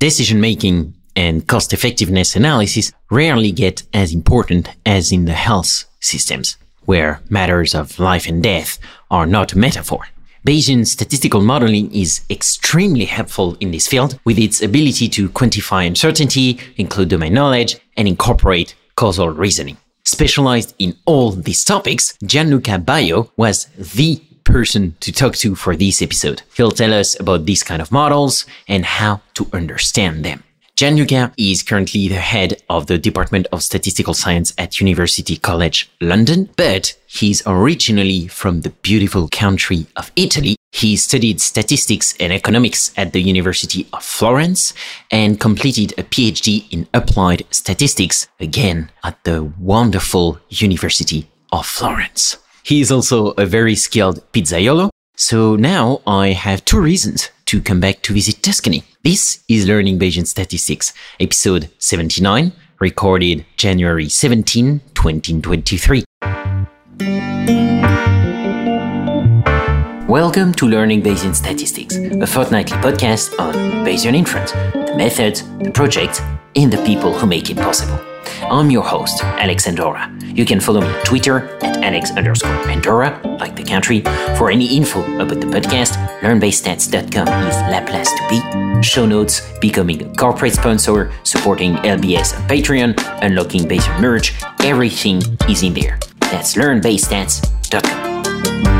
Decision making and cost effectiveness analysis rarely get as important as in the health systems, where matters of life and death are not a metaphor. Bayesian statistical modeling is extremely helpful in this field with its ability to quantify uncertainty, include domain knowledge, and incorporate causal reasoning. Specialized in all these topics, Gianluca Baio was the person to talk to for this episode. He'll tell us about these kind of models and how to understand them. Gianluca is currently the head of the Department of Statistical Science at University College London, but he's originally from the beautiful country of Italy. He studied statistics and economics at the University of Florence and completed a PhD in applied statistics again at the wonderful University of Florence. He is also a very skilled pizzaiolo. So now I have two reasons to come back to visit Tuscany. This is Learning Bayesian Statistics, episode 79, recorded January 17, 2023. Welcome to Learning Bayesian Statistics, a fortnightly podcast on Bayesian inference, the methods, the projects, and the people who make it possible. I'm your host, Alex Andorra. You can follow me on Twitter at Alex underscore Andorra, like the country. For any info about the podcast, learnbayesstats.com is la place to be. Show notes, becoming a corporate sponsor, supporting LBS on Patreon, unlocking Bayesian merch, everything is in there. That's learnbayesstats.com.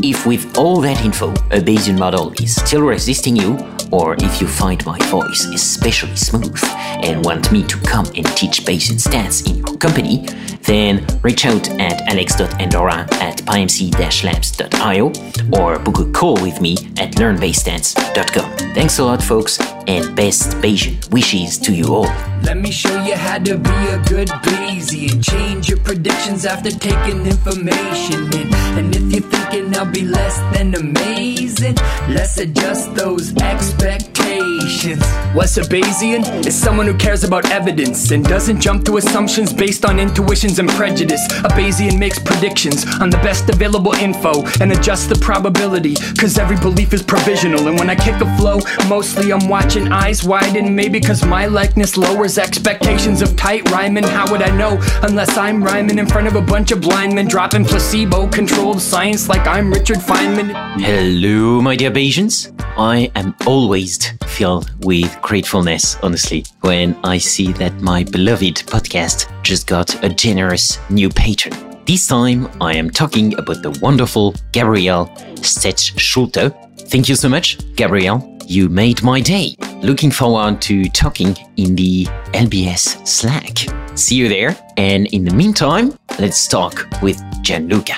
If with all that info, a Bayesian model is still resisting you, or if you find my voice especially smooth and want me to come and teach Bayesian stats in your company, then reach out at alex.andorra at pymc-labs.io or book a call with me at learnbayesstats.com. Thanks a lot, folks, and best Bayesian wishes to you all. Let me show you how to be a good Bayesian. Change your predictions after taking information in. And if you're thinking I'll be less than amazing, let's adjust those expectations. What's a Bayesian? Is someone who cares about evidence and doesn't jump to assumptions based on intuitions and prejudice. A Bayesian makes predictions on the best available info and adjusts the probability, cause every belief is provisional. And when I kick a flow, mostly I'm watching eyes widen, maybe cause my likeness lowers expectations of tight rhyming. How would I know unless I'm rhyming in front of a bunch of blind men dropping placebo controlled science like I'm Richard Feynman? Hello, my dear Bayesians. I am always filled with gratefulness, honestly, when I see that my beloved podcast just got a generous new patron. This time, I am talking about the wonderful Gabriel Stechschulte. Thank you so much, Gabriel. You made my day. Looking forward to talking in the LBS Slack. See you there. And in the meantime, let's talk with Gianluca.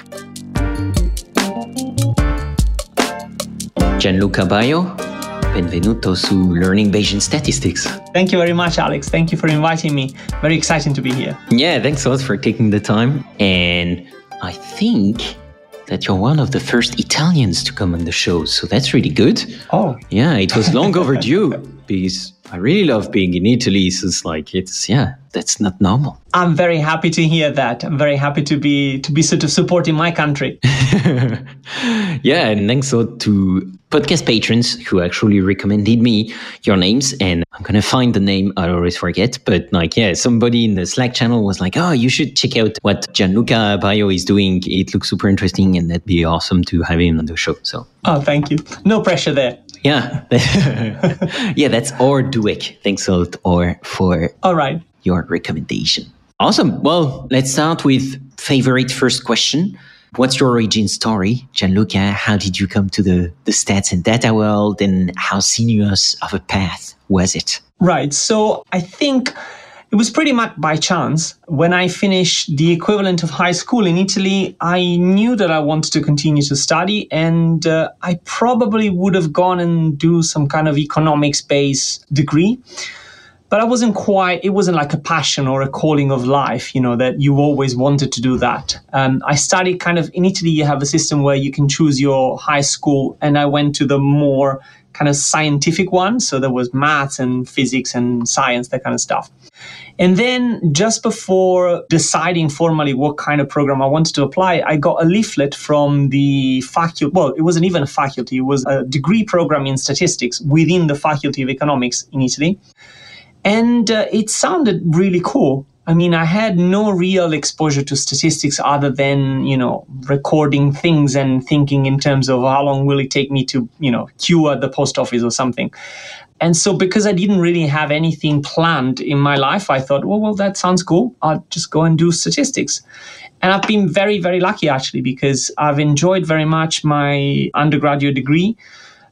Gianluca Baio, benvenuto su Learning Bayesian Statistics. Thank you very much, Alex. Thank you for inviting me. Very exciting to be here. Yeah, thanks a lot for taking the time. And I think that you're one of the first Italians to come on the show, so that's really good. Oh, Yeah, it was long overdue because I really love being in Italy. So it's like it's yeah, that's not normal. I'm very happy to hear that. I'm very happy to be to be sort of supporting my country. yeah, and thanks lot to podcast patrons who actually recommended me your names. And I'm gonna find the name. I always forget, but like yeah, somebody in the Slack channel was like, "Oh, you should check out what Gianluca Baio is doing. It looks super interesting, and that'd be awesome to have him on the show." So Oh, thank you. No pressure there. Yeah, yeah, that's Or Duick. Thanks a lot, Or, for All right. your recommendation. Awesome. Well, let's start with favorite first question. What's your origin story, Gianluca? How did you come to the, the stats and data world and how sinuous of a path was it? Right. So I think it was pretty much by chance. When I finished the equivalent of high school in Italy, I knew that I wanted to continue to study, and uh, I probably would have gone and do some kind of economics based degree. But I wasn't quite, it wasn't like a passion or a calling of life, you know, that you always wanted to do that. Um, I studied kind of in Italy, you have a system where you can choose your high school, and I went to the more kind of scientific one. So there was maths and physics and science, that kind of stuff. And then just before deciding formally what kind of program I wanted to apply, I got a leaflet from the faculty. Well, it wasn't even a faculty, it was a degree program in statistics within the Faculty of Economics in Italy. And uh, it sounded really cool. I mean, I had no real exposure to statistics other than, you know, recording things and thinking in terms of how long will it take me to, you know, queue at the post office or something. And so, because I didn't really have anything planned in my life, I thought, well, well, that sounds cool. I'll just go and do statistics. And I've been very, very lucky actually, because I've enjoyed very much my undergraduate degree.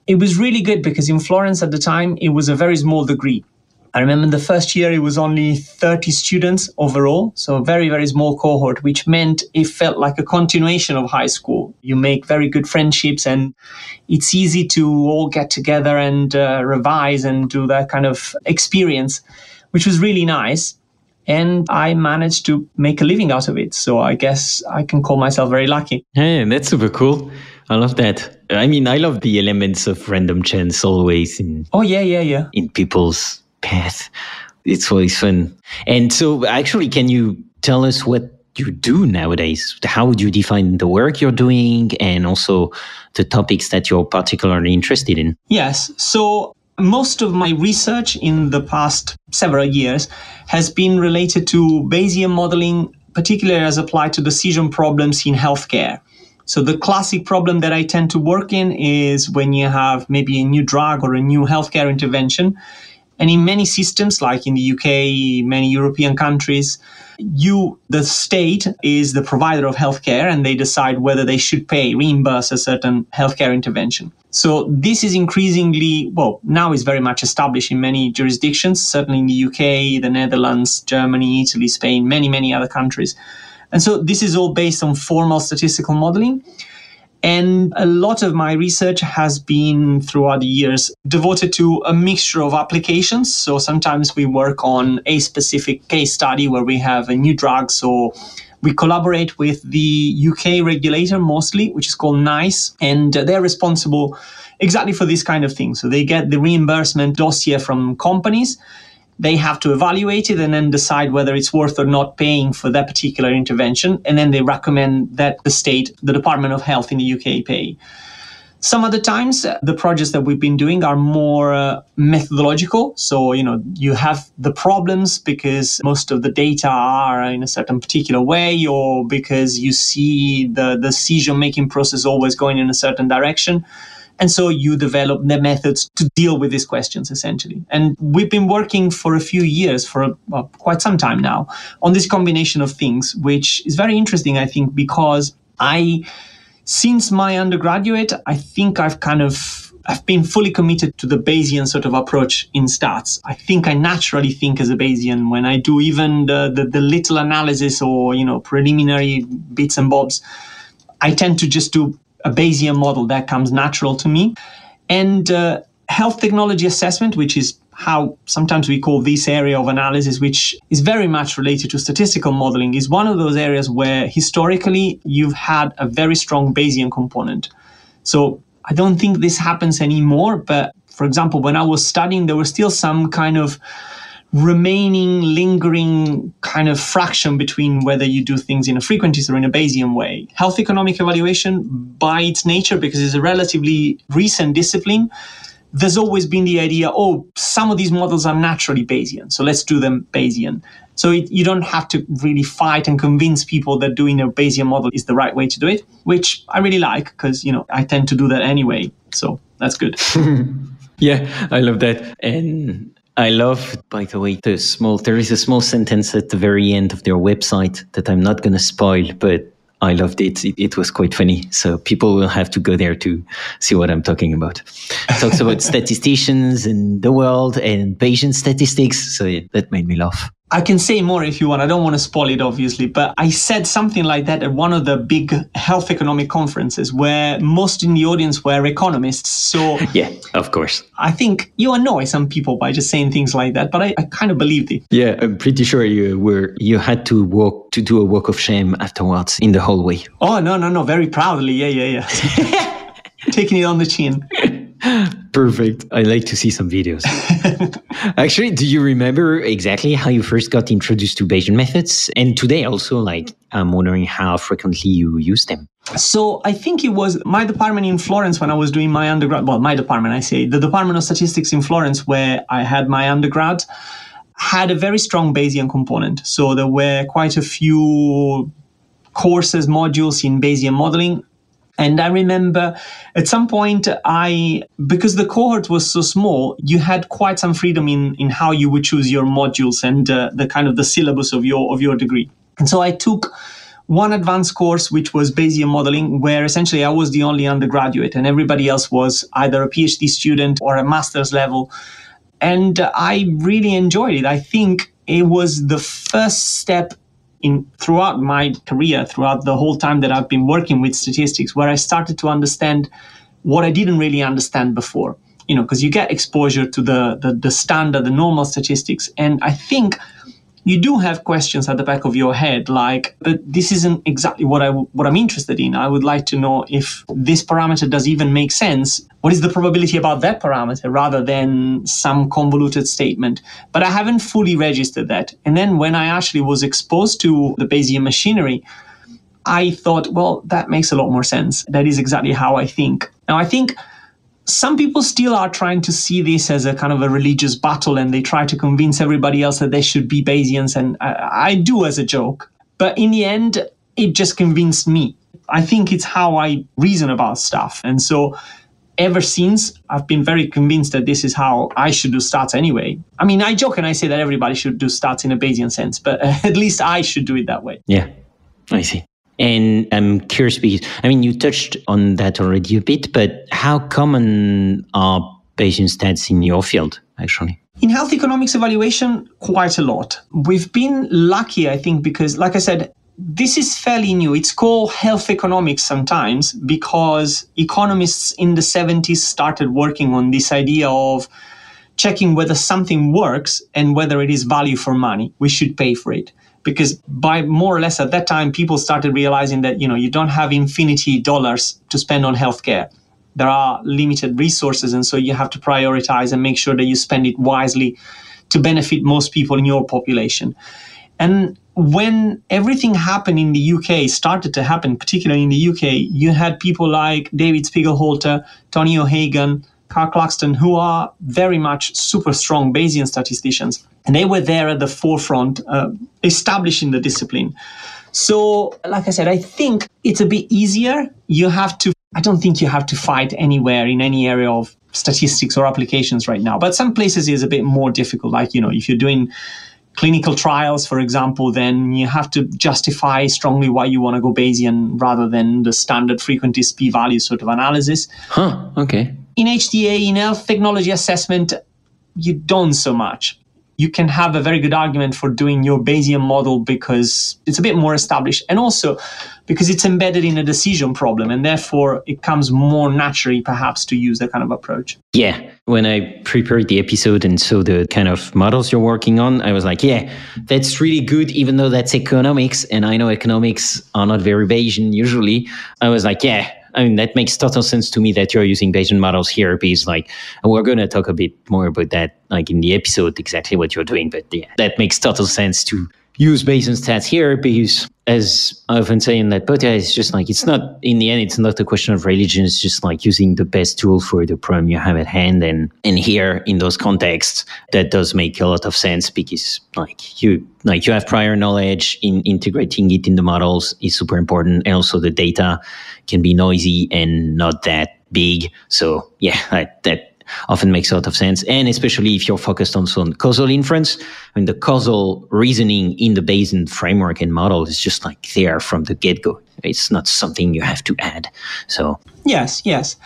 It was really good because in Florence at the time, it was a very small degree. I remember the first year it was only 30 students overall, so a very, very small cohort, which meant it felt like a continuation of high school. You make very good friendships and it's easy to all get together and uh, revise and do that kind of experience, which was really nice. And I managed to make a living out of it. So I guess I can call myself very lucky. Hey, that's super cool. I love that. I mean, I love the elements of random chance always in. Oh yeah, yeah, yeah. In people's path. It's always fun. And so, actually, can you tell us what you do nowadays? How would you define the work you're doing and also the topics that you're particularly interested in? Yes. So, most of my research in the past several years has been related to Bayesian modeling, particularly as applied to decision problems in healthcare. So the classic problem that I tend to work in is when you have maybe a new drug or a new healthcare intervention and in many systems, like in the UK, many European countries, you, the state, is the provider of healthcare and they decide whether they should pay, reimburse a certain healthcare intervention. So this is increasingly, well, now is very much established in many jurisdictions, certainly in the UK, the Netherlands, Germany, Italy, Spain, many, many other countries. And so this is all based on formal statistical modeling. And a lot of my research has been throughout the years devoted to a mixture of applications. So sometimes we work on a specific case study where we have a new drug. So we collaborate with the UK regulator mostly, which is called NICE, and they're responsible exactly for this kind of thing. So they get the reimbursement dossier from companies they have to evaluate it and then decide whether it's worth or not paying for that particular intervention. And then they recommend that the state, the Department of Health in the UK, pay. Some other times, uh, the projects that we've been doing are more uh, methodological. So, you know, you have the problems because most of the data are in a certain particular way, or because you see the, the decision making process always going in a certain direction. And so you develop the methods to deal with these questions essentially. And we've been working for a few years, for well, quite some time now, on this combination of things, which is very interesting, I think, because I, since my undergraduate, I think I've kind of I've been fully committed to the Bayesian sort of approach in stats. I think I naturally think as a Bayesian when I do even the, the, the little analysis or, you know, preliminary bits and bobs. I tend to just do a Bayesian model that comes natural to me. And uh, health technology assessment, which is how sometimes we call this area of analysis, which is very much related to statistical modeling, is one of those areas where historically you've had a very strong Bayesian component. So I don't think this happens anymore, but for example, when I was studying, there was still some kind of remaining lingering kind of fraction between whether you do things in a frequentist or in a Bayesian way. Health economic evaluation, by its nature, because it's a relatively recent discipline, there's always been the idea oh, some of these models are naturally Bayesian, so let's do them Bayesian. So it, you don't have to really fight and convince people that doing a Bayesian model is the right way to do it, which I really like because, you know, I tend to do that anyway. So that's good. yeah, I love that. And I love, by the way, the small, there is a small sentence at the very end of their website that I'm not going to spoil, but I loved it. it. it. was quite funny. So people will have to go there to see what I'm talking about. It talks about statisticians and the world and Bayesian statistics. So yeah, that made me laugh. I can say more if you want. I don't want to spoil it, obviously, but I said something like that at one of the big health economic conferences where most in the audience were economists. So, yeah, of course. I think you annoy some people by just saying things like that, but I, I kind of believed it. Yeah, I'm pretty sure you were, you had to walk, to do a walk of shame afterwards in the hallway. Oh, no, no, no, very proudly. Yeah, yeah, yeah. Taking it on the chin. Perfect. I like to see some videos. Actually, do you remember exactly how you first got introduced to Bayesian methods? And today also, like, I'm wondering how frequently you use them. So I think it was my department in Florence when I was doing my undergrad. Well, my department, I say, the Department of Statistics in Florence, where I had my undergrad, had a very strong Bayesian component. So there were quite a few courses, modules in Bayesian modeling. And I remember at some point, I, because the cohort was so small, you had quite some freedom in, in how you would choose your modules and uh, the kind of the syllabus of your, of your degree. And so I took one advanced course, which was Bayesian modeling, where essentially I was the only undergraduate and everybody else was either a PhD student or a master's level. And I really enjoyed it. I think it was the first step in throughout my career, throughout the whole time that I've been working with statistics, where I started to understand what I didn't really understand before. You know, because you get exposure to the, the the standard, the normal statistics, and I think you do have questions at the back of your head like but this isn't exactly what i what i'm interested in. I would like to know if this parameter does even make sense. What is the probability about that parameter rather than some convoluted statement? But i haven't fully registered that. And then when i actually was exposed to the bayesian machinery i thought well that makes a lot more sense. That is exactly how i think. Now i think some people still are trying to see this as a kind of a religious battle and they try to convince everybody else that they should be Bayesians. And I, I do as a joke. But in the end, it just convinced me. I think it's how I reason about stuff. And so ever since, I've been very convinced that this is how I should do stats anyway. I mean, I joke and I say that everybody should do stats in a Bayesian sense, but at least I should do it that way. Yeah, I see. And I'm curious because, I mean, you touched on that already a bit, but how common are Bayesian stats in your field, actually? In health economics evaluation, quite a lot. We've been lucky, I think, because, like I said, this is fairly new. It's called health economics sometimes because economists in the 70s started working on this idea of checking whether something works and whether it is value for money. We should pay for it because by more or less at that time people started realizing that you know you don't have infinity dollars to spend on healthcare there are limited resources and so you have to prioritize and make sure that you spend it wisely to benefit most people in your population and when everything happened in the UK started to happen particularly in the UK you had people like David Spiegelhalter Tony O'Hagan Karl Claxton, who are very much super strong Bayesian statisticians. And they were there at the forefront, uh, establishing the discipline. So, like I said, I think it's a bit easier. You have to, I don't think you have to fight anywhere in any area of statistics or applications right now. But some places is a bit more difficult. Like, you know, if you're doing clinical trials, for example, then you have to justify strongly why you want to go Bayesian rather than the standard frequentist p value sort of analysis. Huh, okay in HTA, in health technology assessment, you don't so much. You can have a very good argument for doing your Bayesian model because it's a bit more established and also because it's embedded in a decision problem and therefore it comes more naturally perhaps to use that kind of approach. Yeah. When I prepared the episode and saw the kind of models you're working on, I was like, yeah, that's really good, even though that's economics. And I know economics are not very Bayesian usually. I was like, yeah, I mean, that makes total sense to me that you're using Bayesian models here because like, we're going to talk a bit more about that, like in the episode, exactly what you're doing. But yeah, that makes total sense to use Bayesian stats here because as I often say in that podcast, it's just like, it's not, in the end, it's not a question of religion. It's just like using the best tool for the problem you have at hand. And, and here in those contexts, that does make a lot of sense because like you, like you have prior knowledge in integrating it in the models is super important. And also the data can be noisy and not that big. So yeah, that often makes a lot of sense. And especially if you're focused on some causal inference, I mean, the causal reasoning in the Bayesian framework and model is just like there from the get go. It's not something you have to add. So, yes, yes.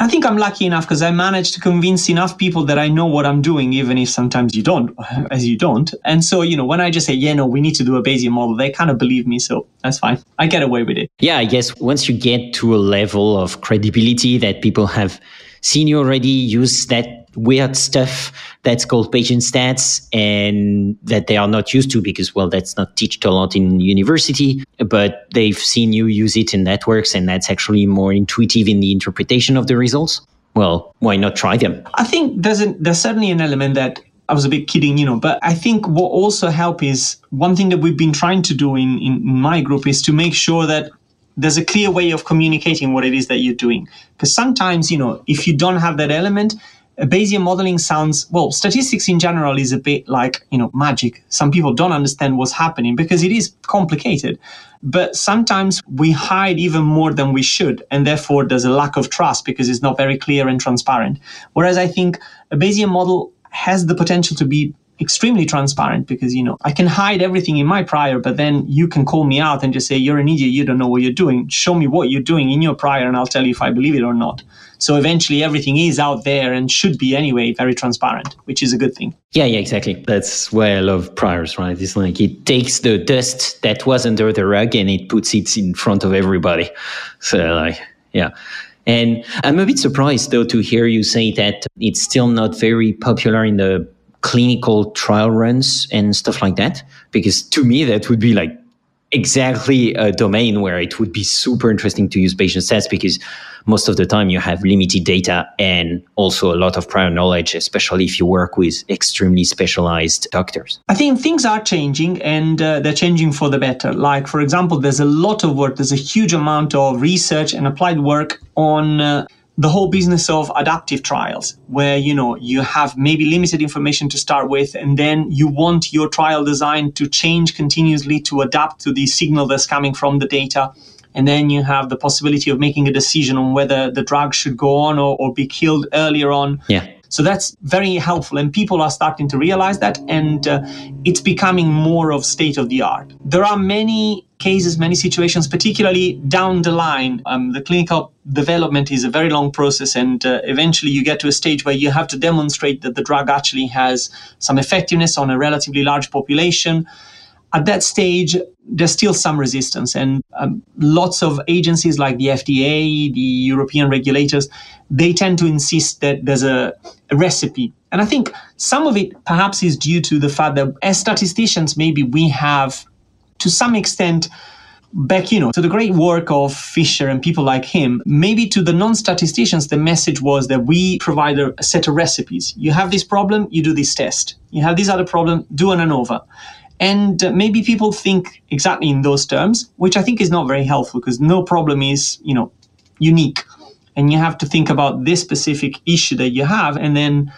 I think I'm lucky enough because I managed to convince enough people that I know what I'm doing, even if sometimes you don't, as you don't. And so, you know, when I just say, yeah, no, we need to do a Bayesian model, they kind of believe me. So that's fine. I get away with it. Yeah, I guess once you get to a level of credibility that people have seen you already use that weird stuff that's called Bayesian stats and that they are not used to because, well, that's not taught a lot in university, but they've seen you use it in networks and that's actually more intuitive in the interpretation of the results. well, why not try them? I think there's a, there's certainly an element that I was a bit kidding, you know, but I think what also help is one thing that we've been trying to do in, in my group is to make sure that there's a clear way of communicating what it is that you're doing. Because sometimes, you know, if you don't have that element, Bayesian modeling sounds well. Statistics in general is a bit like you know magic. Some people don't understand what's happening because it is complicated. But sometimes we hide even more than we should, and therefore there's a lack of trust because it's not very clear and transparent. Whereas I think a Bayesian model has the potential to be extremely transparent because you know I can hide everything in my prior, but then you can call me out and just say you're an idiot, you don't know what you're doing. Show me what you're doing in your prior, and I'll tell you if I believe it or not. So eventually, everything is out there and should be anyway very transparent, which is a good thing. Yeah, yeah, exactly. That's why I love priors, right? It's like it takes the dust that was under the rug and it puts it in front of everybody. So like, yeah. And I'm a bit surprised though to hear you say that it's still not very popular in the clinical trial runs and stuff like that because to me that would be like exactly a domain where it would be super interesting to use Bayesian stats because most of the time you have limited data and also a lot of prior knowledge, especially if you work with extremely specialized doctors. I think things are changing and uh, they're changing for the better. Like, for example, there's a lot of work, there's a huge amount of research and applied work on. Uh, the whole business of adaptive trials where you know you have maybe limited information to start with and then you want your trial design to change continuously to adapt to the signal that's coming from the data. And then you have the possibility of making a decision on whether the drug should go on or, or be killed earlier on. Yeah so that's very helpful, and people are starting to realize that, and uh, it's becoming more of state of the art. There are many cases, many situations, particularly down the line. Um, the clinical development is a very long process, and uh, eventually you get to a stage where you have to demonstrate that the drug actually has some effectiveness on a relatively large population at that stage, there's still some resistance, and um, lots of agencies like the FDA, the European regulators, they tend to insist that there's a, a recipe. And I think some of it perhaps is due to the fact that as statisticians, maybe we have, to some extent, back, you know, to the great work of Fisher and people like him, maybe to the non-statisticians, the message was that we provide a, a set of recipes. You have this problem, you do this test. You have this other problem, do an ANOVA. And maybe people think exactly in those terms, which I think is not very helpful because no problem is, you know, unique. And you have to think about this specific issue that you have and then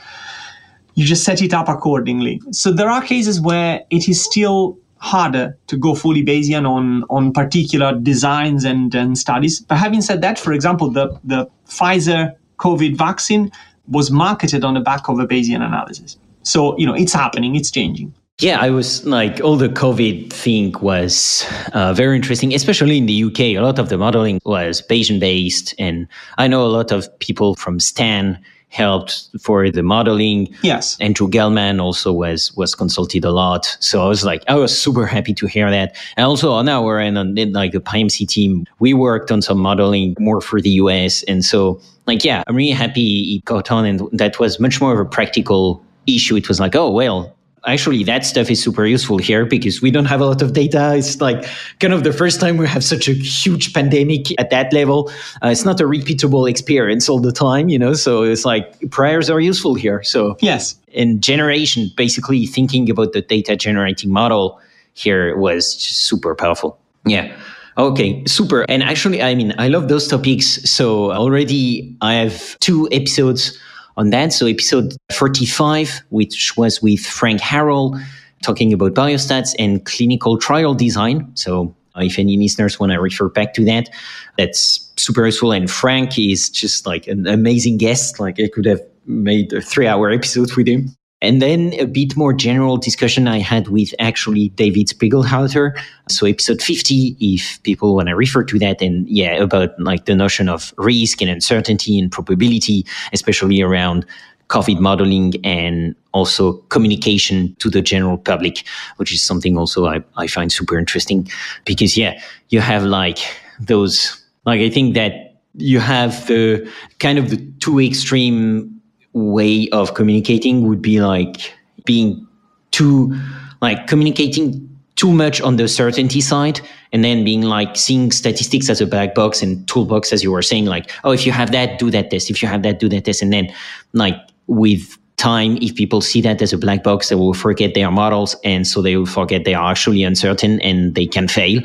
you just set it up accordingly. So there are cases where it is still harder to go fully Bayesian on, on particular designs and, and studies. But having said that, for example, the, the Pfizer COVID vaccine was marketed on the back of a Bayesian analysis. So, you know, it's happening, it's changing. Yeah, I was like, all the COVID thing was uh, very interesting, especially in the UK. A lot of the modeling was Bayesian based. And I know a lot of people from Stan helped for the modeling. Yes. Andrew Gelman also was was consulted a lot. So I was like, I was super happy to hear that. And also on our end, on like the PyMC team, we worked on some modeling more for the US. And so like, yeah, I'm really happy it got on. And that was much more of a practical issue. It was like, oh, well, actually that stuff is super useful here because we don't have a lot of data. It's like kind of the first time we have such a huge pandemic at that level. Uh, it's not a repeatable experience all the time, you know. So it's like priors are useful here. So yes, in generation, basically thinking about the data generating model here was super powerful. Yeah. Okay, super. And actually, I mean, I love those topics. So already I have two episodes on that. So episode 45, which was with Frank Harrell, talking about biostats and clinical trial design. So uh, if any listeners want to refer back to that, that's super useful. And Frank is just like an amazing guest. Like I could have made a three hour episode with him. And then a bit more general discussion I had with actually David Spiegelhalter. So episode 50, if people want to refer to that and yeah, about like the notion of risk and uncertainty and probability, especially around COVID modeling and also communication to the general public, which is something also I, I find super interesting because yeah, you have like those, like I think that you have the kind of the two extreme way of communicating would be like being too like communicating too much on the certainty side and then being like seeing statistics as a black box and toolbox as you were saying like oh if you have that do that test. If you have that do that test. And then like with time if people see that as a black box they will forget their models and so they will forget they are actually uncertain and they can fail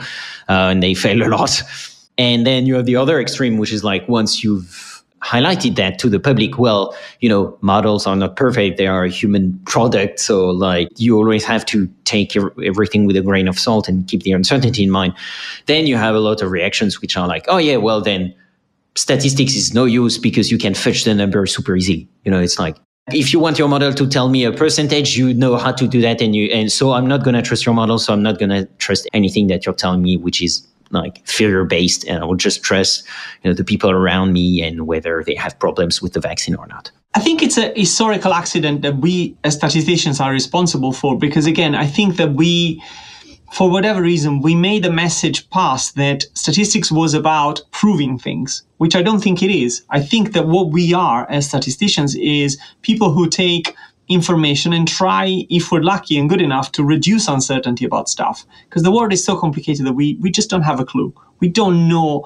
uh, and they fail a lot. And then you have the other extreme which is like once you've highlighted that to the public. Well you know models are not perfect. They are a human product so like you always have to take everything with a grain of salt and keep the uncertainty in mind. Then you have a lot of reactions which are like oh yeah well then statistics is no use because you can fetch the number super easily. You know it's like if you want your model to tell me a percentage you know how to do that and you and so i'm not going to trust your model. So i'm not going to trust anything that you're telling me which is like fear based and I will just trust you know the people around me and whether they have problems with the vaccine or not. I think it's a historical accident that we as statisticians are responsible for because again I think that we for whatever reason, we made a message pass that statistics was about proving things, which I don't think it is. I think that what we are as statisticians is people who take information and try, if we're lucky and good enough, to reduce uncertainty about stuff. Because the world is so complicated that we, we just don't have a clue. We don't know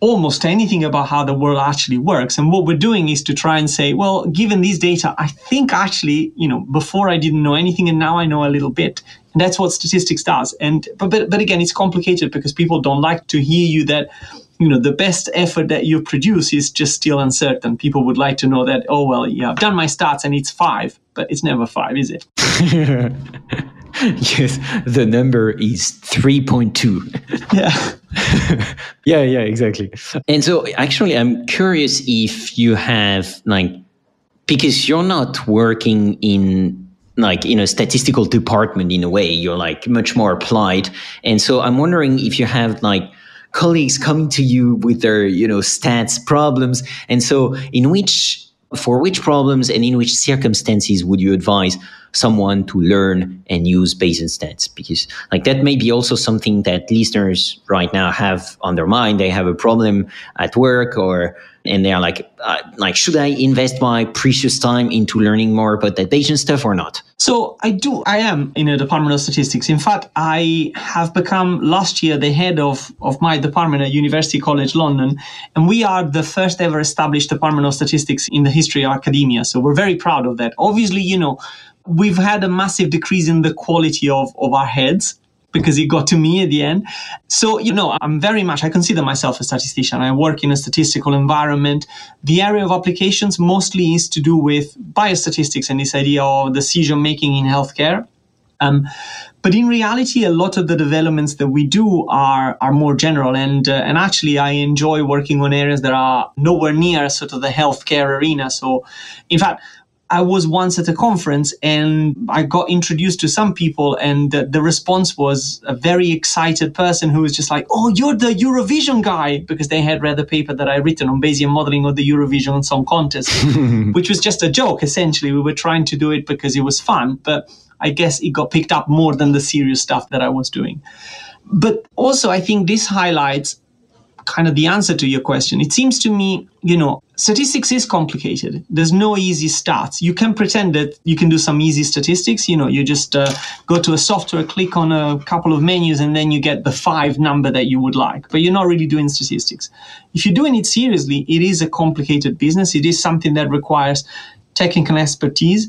almost anything about how the world actually works. And what we're doing is to try and say, well, given these data, I think actually, you know, before I didn't know anything and now I know a little bit. And that's what statistics does. And but but, but again, it's complicated because people don't like to hear you that you know the best effort that you produce is just still uncertain. People would like to know that oh well yeah i've done my stats and it's five but it's never five is it? Yes the number is 3.2 yeah. Yeah yeah exactly. And so actually i'm curious if you have like because you're not working in like in a statistical department in a way you're like much more applied. And so i'm wondering if you have like colleagues coming to you with their, you know, stats problems. And so in which, for which problems and in which circumstances would you advise someone to learn and use Bayesian stats? Because like that may be also something that listeners right now have on their mind. They have a problem at work or and they are like, uh, like, should I invest my precious time into learning more about that Bayesian stuff or not? So I do. I am in a department of statistics. In fact, I have become last year the head of of my department at University College London, and we are the first ever established department of statistics in the history of academia. So we're very proud of that. Obviously, you know. We've had a massive decrease in the quality of, of our heads because it got to me at the end. So, you know, I'm very much, I consider myself a statistician. I work in a statistical environment. The area of applications mostly is to do with biostatistics and this idea of decision making in healthcare. Um, but in reality, a lot of the developments that we do are are more general, and uh, and actually, I enjoy working on areas that are nowhere near sort of the healthcare arena. So, in fact, I was once at a conference and I got introduced to some people, and the, the, response was a very excited person who was just like, "Oh, you're the Eurovision guy," because they had read the paper that I written on Bayesian modeling of the Eurovision Song Contest, which was just a joke. Essentially, we were trying to do it because it was fun, but I guess it got picked up more than the serious stuff that I was doing. But also, I think this highlights kind of the answer to your question. It seems to me, you know, statistics is complicated. There's no easy stats. You can pretend that you can do some easy statistics. You know, you just uh, go to a software, click on a couple of menus, and then you get the five number that you would like. But you're not really doing statistics. If you're doing it seriously, it is a complicated business. It is something that requires technical expertise.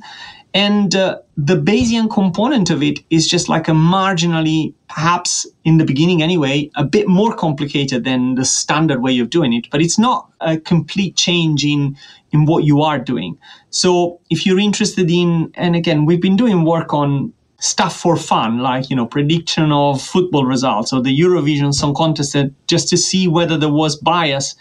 And uh, the Bayesian component of it is just like a marginally, perhaps in the beginning anyway, a bit more complicated than the standard way of doing it. But it's not a complete change in, in what you are doing. So if you're interested in, and again, we've been doing work on stuff for fun, like, you know, prediction of football results or the Eurovision Song Contest, just to see whether there was bias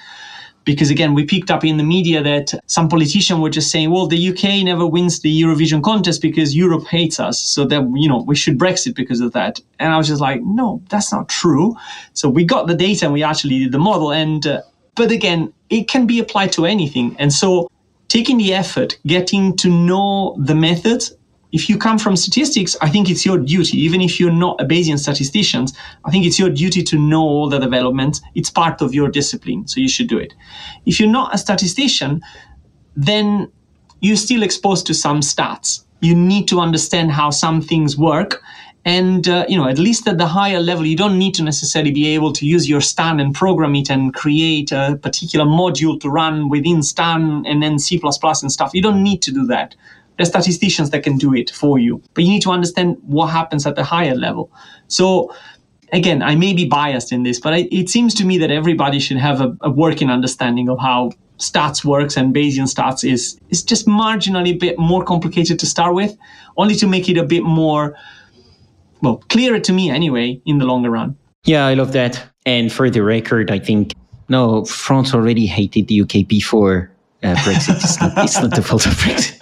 because again we picked up in the media that some politician were just saying well the uk never wins the eurovision contest because europe hates us. So that you know we should brexit because of that. And i was just like no that's not true. So we got the data and we actually did the model. And uh, but again it can be applied to anything. And so taking the effort getting to know the methods if you come from statistics, I think it's your duty, even if you're not a Bayesian statistician, I think it's your duty to know all the developments. It's part of your discipline, so you should do it. If you're not a statistician, then you're still exposed to some stats. You need to understand how some things work. And, uh, you know, at least at the higher level, you don't need to necessarily be able to use your Stan and program it and create a particular module to run within Stan and then C++ and stuff. You don't need to do that. There's statisticians that can do it for you, but you need to understand what happens at the higher level. So, again, I may be biased in this, but I, it seems to me that everybody should have a, a working understanding of how stats works and Bayesian stats is is just marginally a bit more complicated to start with, only to make it a bit more well, clearer to me anyway in the longer run. Yeah, I love that. And for the record, I think no, France already hated the UK before uh, Brexit. it's, not, it's, not, the fault of Brexit.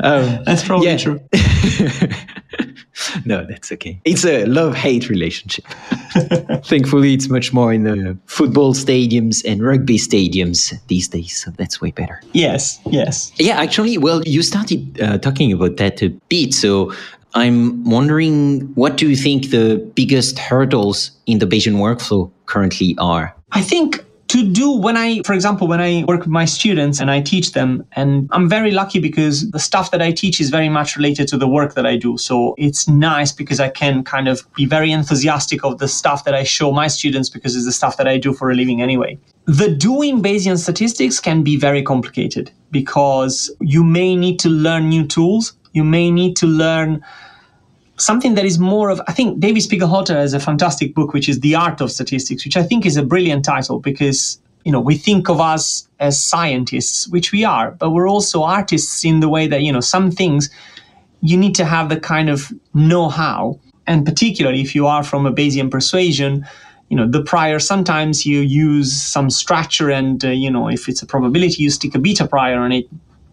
Um, that's probably yeah. true. no, that's okay. It's a love hate relationship. Thankfully, it's much more in the football stadiums and rugby stadiums these days. So that's way better. Yes, yes. Yeah, actually, well, you started uh, talking about that a bit. So I'm wondering what do you think the biggest hurdles in the Bayesian workflow currently are? I think to do when I, for example, when I work with my students and I teach them, and I'm very lucky because the stuff that I teach is very much related to the work that I do. So it's nice because I can kind of be very enthusiastic of the stuff that I show my students because it's the stuff that I do for a living anyway. The doing Bayesian statistics can be very complicated because you may need to learn new tools. You may need to learn something that is more of, I think David Spiegelhalter has a fantastic book, which is The Art of Statistics, which I think is a brilliant title because, you know, we think of us as scientists, which we are, but we're also artists in the way that, you know, some things you need to have the kind of know-how. And particularly if you are from a Bayesian persuasion, you know, the prior, sometimes you use some structure and, uh, you know, if it's a probability, you stick a beta prior on it.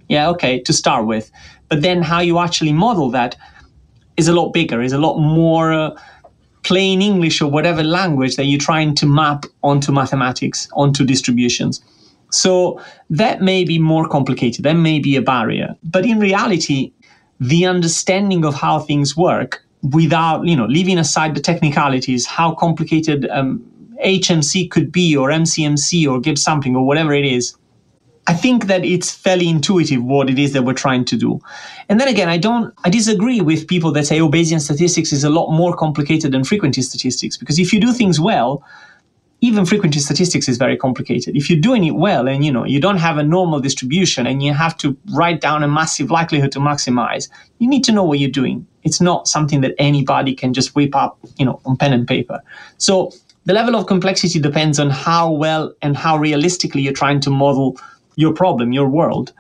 Yeah, okay, to start with. But then how you actually model that, is a lot bigger, is a lot more uh, plain English or whatever language that you're trying to map onto mathematics, onto distributions. So that may be more complicated, that may be a barrier. But in reality, the understanding of how things work without, you know, leaving aside the technicalities, how complicated um, HMC could be, or MCMC, or Gibbs sampling, or whatever it is, I think that it's fairly intuitive what it is that we're trying to do. And then again, I don't, I disagree with people that say, oh, Bayesian statistics is a lot more complicated than frequentist statistics. Because if you do things well, even frequentist statistics is very complicated. If you're doing it well and you know you don't have a normal distribution and you have to write down a massive likelihood to maximize, you need to know what you're doing. It's not something that anybody can just whip up, you know, on pen and paper. So the level of complexity depends on how well and how realistically you're trying to model your problem, your world.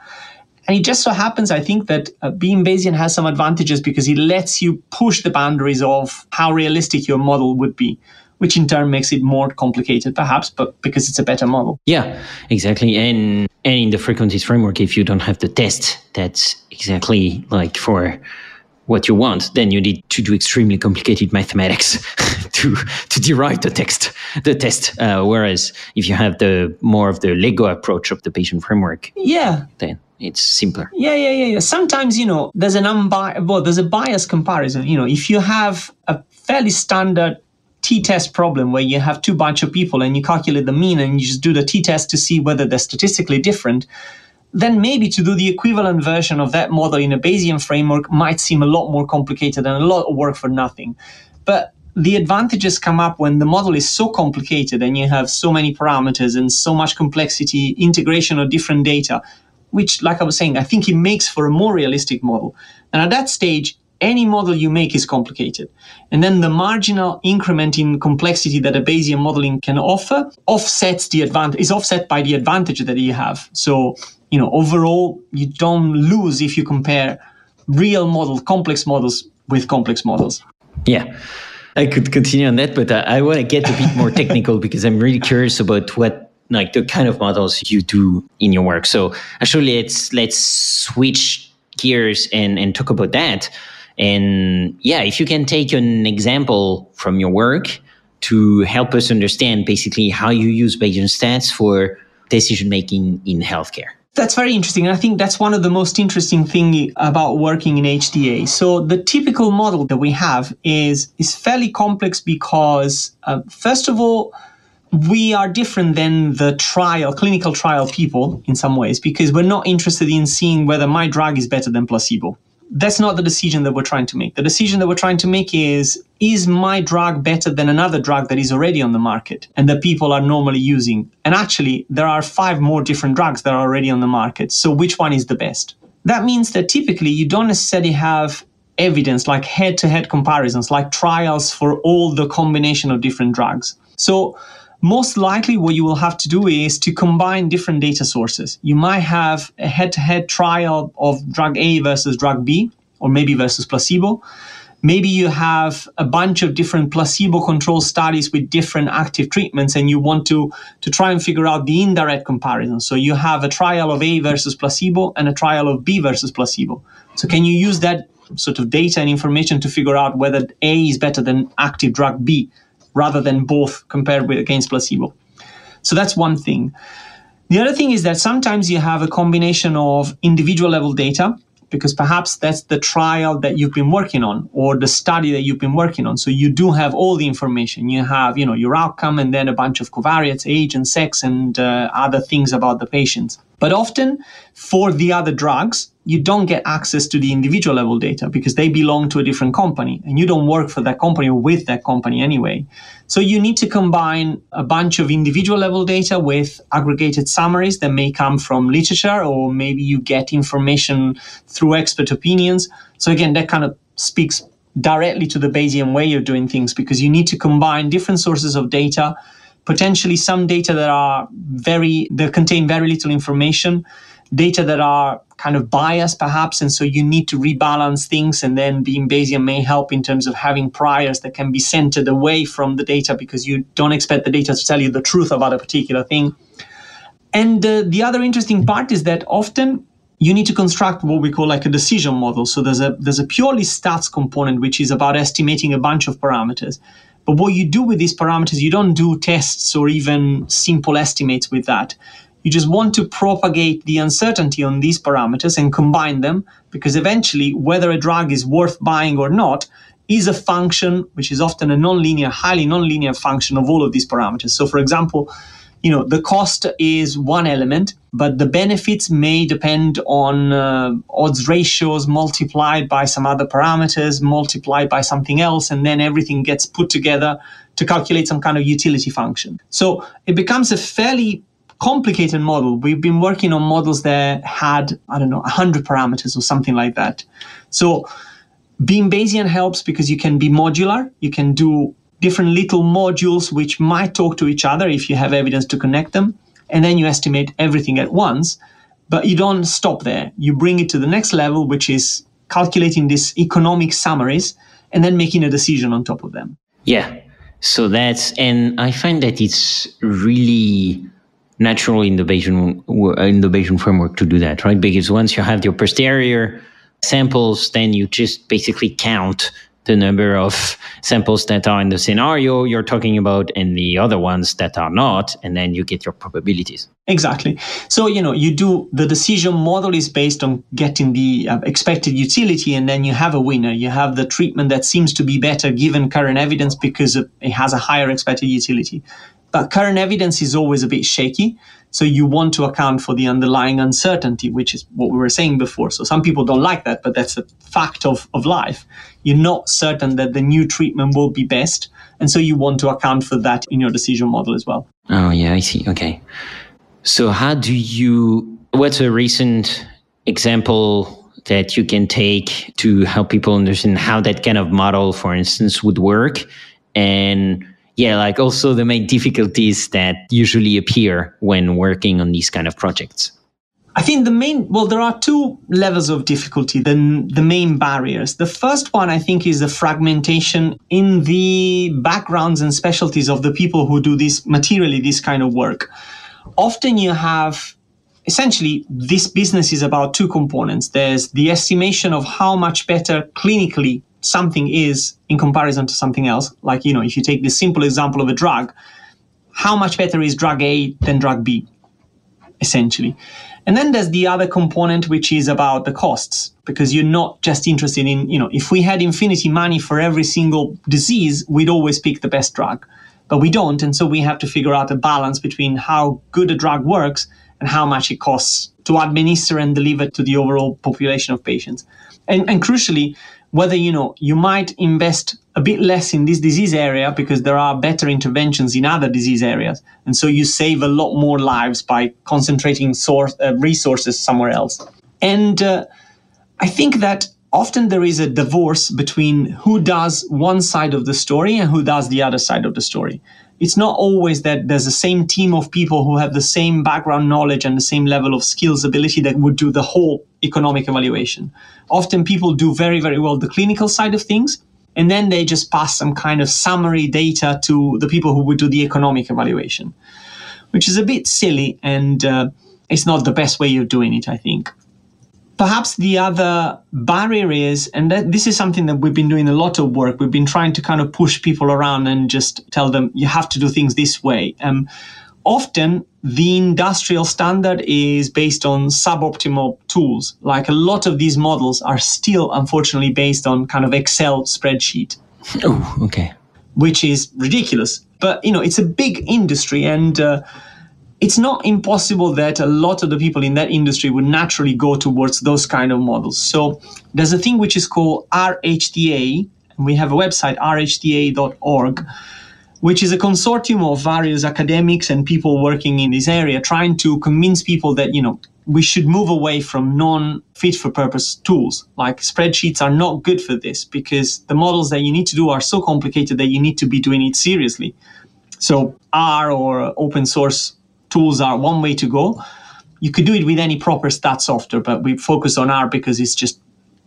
And it just so happens, I think, that uh, being Bayesian has some advantages because it lets you push the boundaries of how realistic your model would be, which in turn makes it more complicated, perhaps, but because it's a better model. Yeah, exactly. And and in the frequentist framework, if you don't have the test, that's exactly like for what you want, then you need to do extremely complicated mathematics to to derive the text the test. Uh, whereas if you have the more of the Lego approach of the Bayesian framework, yeah, then it's simpler. Yeah, yeah, yeah, yeah. Sometimes you know there's an unbiased, well, there's a bias comparison. You know, if you have a fairly standard t-test problem where you have two bunch of people and you calculate the mean and you just do the t-test to see whether they're statistically different then maybe to do the equivalent version of that model in a Bayesian framework might seem a lot more complicated and a lot of work for nothing. But the advantages come up when the model is so complicated and you have so many parameters and so much complexity, integration of different data, which, like I was saying, I think it makes for a more realistic model. And at that stage, any model you make is complicated. And then the marginal increment in complexity that a Bayesian modeling can offer offsets the advantage, is offset by the advantage that you have. So you know, overall, you don't lose if you compare real model, complex models with complex models. Yeah. I could continue on that, but I, I want to get a bit more technical because I'm really curious about what like the kind of models you do in your work. So actually let's let's switch gears and, and talk about that. And yeah, if you can take an example from your work to help us understand basically how you use Bayesian stats for decision making in healthcare. That's very interesting. And I think that's one of the most interesting thing about working in HTA. So the typical model that we have is, is fairly complex because, uh, first of all, we are different than the trial, clinical trial people in some ways, because we're not interested in seeing whether my drug is better than placebo. That's not the decision that we're trying to make. The decision that we're trying to make is is my drug better than another drug that is already on the market and that people are normally using? And actually, there are five more different drugs that are already on the market. So, which one is the best? That means that typically you don't necessarily have evidence like head to head comparisons, like trials for all the combination of different drugs. So, most likely what you will have to do is to combine different data sources. You might have a head to head trial of drug A versus drug B, or maybe versus placebo. Maybe you have a bunch of different placebo controlled studies with different active treatments, and you want to, to try and figure out the indirect comparison. So you have a trial of A versus placebo and a trial of B versus placebo. So, can you use that sort of data and information to figure out whether A is better than active drug B? Rather than both compared with against placebo. So that's one thing. The other thing is that sometimes you have a combination of individual level data because perhaps that's the trial that you've been working on or the study that you've been working on. So you do have all the information. You have, you know, your outcome and then a bunch of covariates, age and sex and uh, other things about the patients. But often for the other drugs, you don't get access to the individual level data because they belong to a different company and you don't work for that company or with that company anyway. So you need to combine a bunch of individual level data with aggregated summaries that may come from literature or maybe you get information through expert opinions. So again, that kind of speaks directly to the Bayesian way of doing things because you need to combine different sources of data potentially some data that are very that contain very little information data that are kind of biased perhaps and so you need to rebalance things and then being bayesian may help in terms of having priors that can be centered away from the data because you don't expect the data to tell you the truth about a particular thing. And uh, the other interesting part is that often you need to construct what we call like a decision model. So there's a there's a purely stats component which is about estimating a bunch of parameters but what you do with these parameters, you don't do tests or even simple estimates with that. You just want to propagate the uncertainty on these parameters and combine them because eventually, whether a drug is worth buying or not is a function, which is often a nonlinear, highly nonlinear function of all of these parameters. So, for example, you know the cost is one element but the benefits may depend on uh, odds ratios multiplied by some other parameters multiplied by something else and then everything gets put together to calculate some kind of utility function. So it becomes a fairly complicated model. We've been working on models that had i don't know 100 parameters or something like that. So being bayesian helps because you can be modular. You can do different little modules which might talk to each other if you have evidence to connect them. And then you estimate everything at once. But you don't stop there. You bring it to the next level, which is calculating these economic summaries and then making a decision on top of them. Yeah. So that's, and I find that it's really natural in the Bayesian, in the Bayesian framework to do that, right? Because once you have your posterior samples, then you just basically count the number of samples that are in the scenario you're talking about and the other ones that are not and then you get your probabilities. Exactly. So you know you do the decision model is based on getting the uh, expected utility and then you have a winner. You have the treatment that seems to be better given current evidence because it has a higher expected utility. But current evidence is always a bit shaky so you want to account for the underlying uncertainty, which is what we were saying before. So some people don't like that, but that's a fact of, of life. You're not certain that the new treatment will be best. And so you want to account for that in your decision model as well. Oh, yeah, I see. Okay. So how do you, what's a recent example that you can take to help people understand how that kind of model, for instance, would work? And yeah, like also the main difficulties that usually appear when working on these kind of projects? I think the main, well, there are two levels of difficulty, the, the main barriers. The first one, I think, is the fragmentation in the backgrounds and specialties of the people who do this materially, this kind of work. Often you have essentially this business is about two components. There's the estimation of how much better clinically something is in comparison to something else. Like, you know, if you take the simple example of a drug, how much better is drug A than drug B, essentially? And then there's the other component, which is about the costs, because you're not just interested in, you know, if we had infinity money for every single disease, we'd always pick the best drug. But we don't. And so we have to figure out a balance between how good a drug works and how much it costs to administer and deliver to the overall population of patients. And, and crucially, whether you know you might invest a bit less in this disease area because there are better interventions in other disease areas. And so you save a lot more lives by concentrating source, uh, resources somewhere else. And uh, i think that often there is a divorce between who does one side of the story and who does the other side of the story. It's not always that there's the same team of people who have the same background knowledge and the same level of skills ability that would do the whole economic evaluation. Often people do very, very well the clinical side of things, and then they just pass some kind of summary data to the people who would do the economic evaluation, which is a bit silly and uh, it's not the best way of doing it, I think. Perhaps the other barrier is, and that, this is something that we've been doing a lot of work. We've been trying to kind of push people around and just tell them you have to do things this way. Um, often the industrial standard is based on suboptimal tools. Like a lot of these models are still, unfortunately, based on kind of Excel spreadsheet. Oh, okay. Which is ridiculous. But, you know, it's a big industry and uh, it's not impossible that a lot of the people in that industry would naturally go towards those kind of models. So there's a thing which is called RHTA, and we have a website, rhta.org, which is a consortium of various academics and people working in this area trying to convince people that, you know, we should move away from non fit for purpose tools. Like spreadsheets are not good for this because the models that you need to do are so complicated that you need to be doing it seriously. So R or open source tools are one way to go. You could do it with any proper stat software, but we focus on R because it's just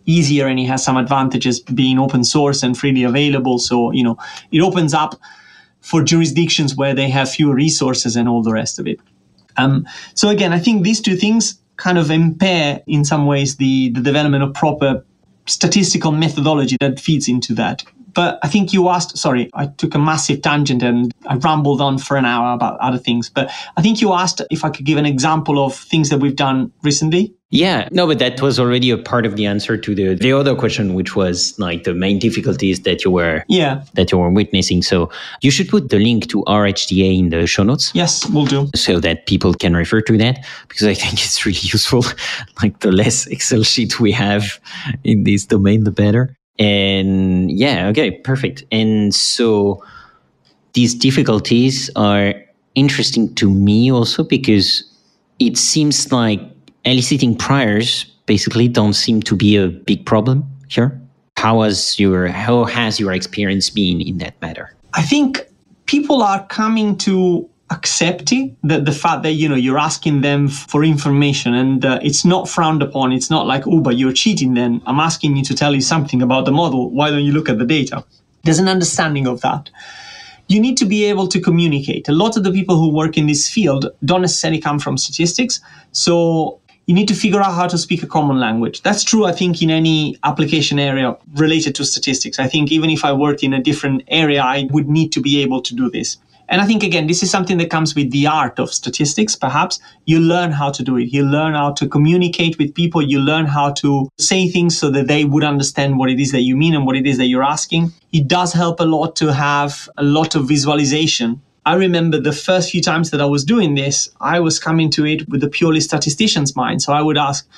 easier and it has some advantages being open source and freely available. So, you know, it opens up for jurisdictions where they have fewer resources and all the rest of it. Um, so again, I think these two things kind of impair in some ways the, the development of proper statistical methodology that feeds into that. But I think you asked, sorry, I took a massive tangent and I rambled on for an hour about other things. But I think you asked if I could give an example of things that we've done recently. Yeah, no, but that was already a part of the answer to the the other question, which was like the main difficulties that you were yeah that you were witnessing. So you should put the link to RHTA in the show notes. Yes, we'll do so that people can refer to that because I think it's really useful. like the less Excel sheet we have in this domain, the better. And yeah, okay, perfect. And so these difficulties are interesting to me also because it seems like eliciting priors basically don't seem to be a big problem here. How has your how has your experience been in that matter? I think people are coming to accept it, the, the fact that you know you're asking them for information and uh, it's not frowned upon. It's not like oh but you're cheating then i'm asking you to tell you something about the model. Why don't you look at the data? There's an understanding of that. You need to be able to communicate. A lot of the people who work in this field don't necessarily come from statistics. So you need to figure out how to speak a common language. That's true, I think, in any application area related to statistics. I think even if I worked in a different area, I would need to be able to do this. And I think, again, this is something that comes with the art of statistics, perhaps. You learn how to do it. You learn how to communicate with people. You learn how to say things so that they would understand what it is that you mean and what it is that you're asking. It does help a lot to have a lot of visualization. I remember the first few times that I was doing this, I was coming to it with a purely statistician's mind. So I would ask,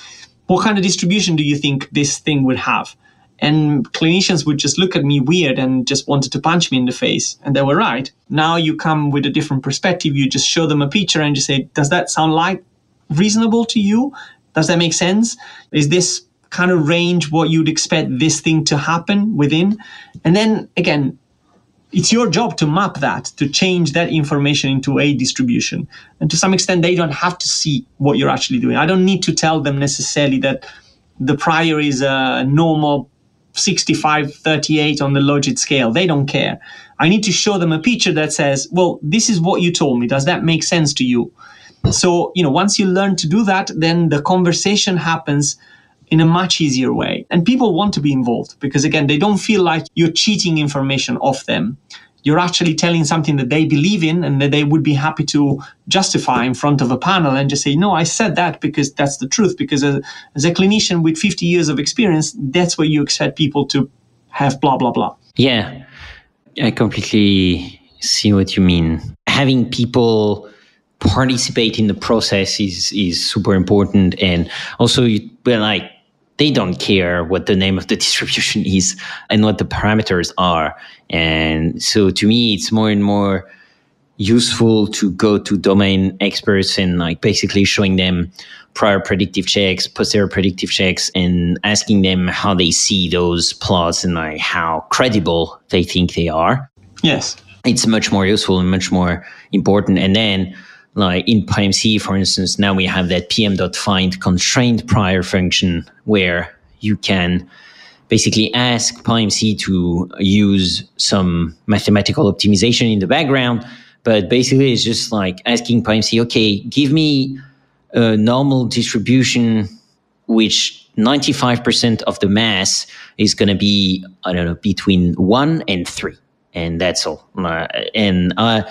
what kind of distribution do you think this thing would have? And clinicians would just look at me weird and just wanted to punch me in the face. And they were right. Now you come with a different perspective. You just show them a picture and just say, does that sound like reasonable to you? Does that make sense? Is this kind of range what you'd expect this thing to happen within? And then again, it's your job to map that, to change that information into a distribution. And to some extent, they don't have to see what you're actually doing. I don't need to tell them necessarily that the prior is a normal 65 38 on the logit scale they don't care i need to show them a picture that says well this is what you told me does that make sense to you so you know once you learn to do that then the conversation happens in a much easier way and people want to be involved because again they don't feel like you're cheating information off them you're actually telling something that they believe in and that they would be happy to justify in front of a panel and just say, no, I said that because that's the truth. Because as, as a clinician with 50 years of experience, that's where you expect people to have blah, blah, blah. Yeah, I completely see what you mean. Having people participate in the process is, is super important. And also, well, like, they don't care what the name of the distribution is and what the parameters are. And so to me, it's more and more useful to go to domain experts and like basically showing them prior predictive checks, posterior predictive checks, and asking them how they see those plots and like how credible they think they are. Yes. It's much more useful and much more important. And then like in PyMC, for instance, now we have that pm.find constrained prior function where you can basically ask PyMC to use some mathematical optimization in the background. But basically, it's just like asking PyMC, okay, give me a normal distribution which 95% of the mass is going to be, I don't know, between one and three. And that's all. Uh, and uh,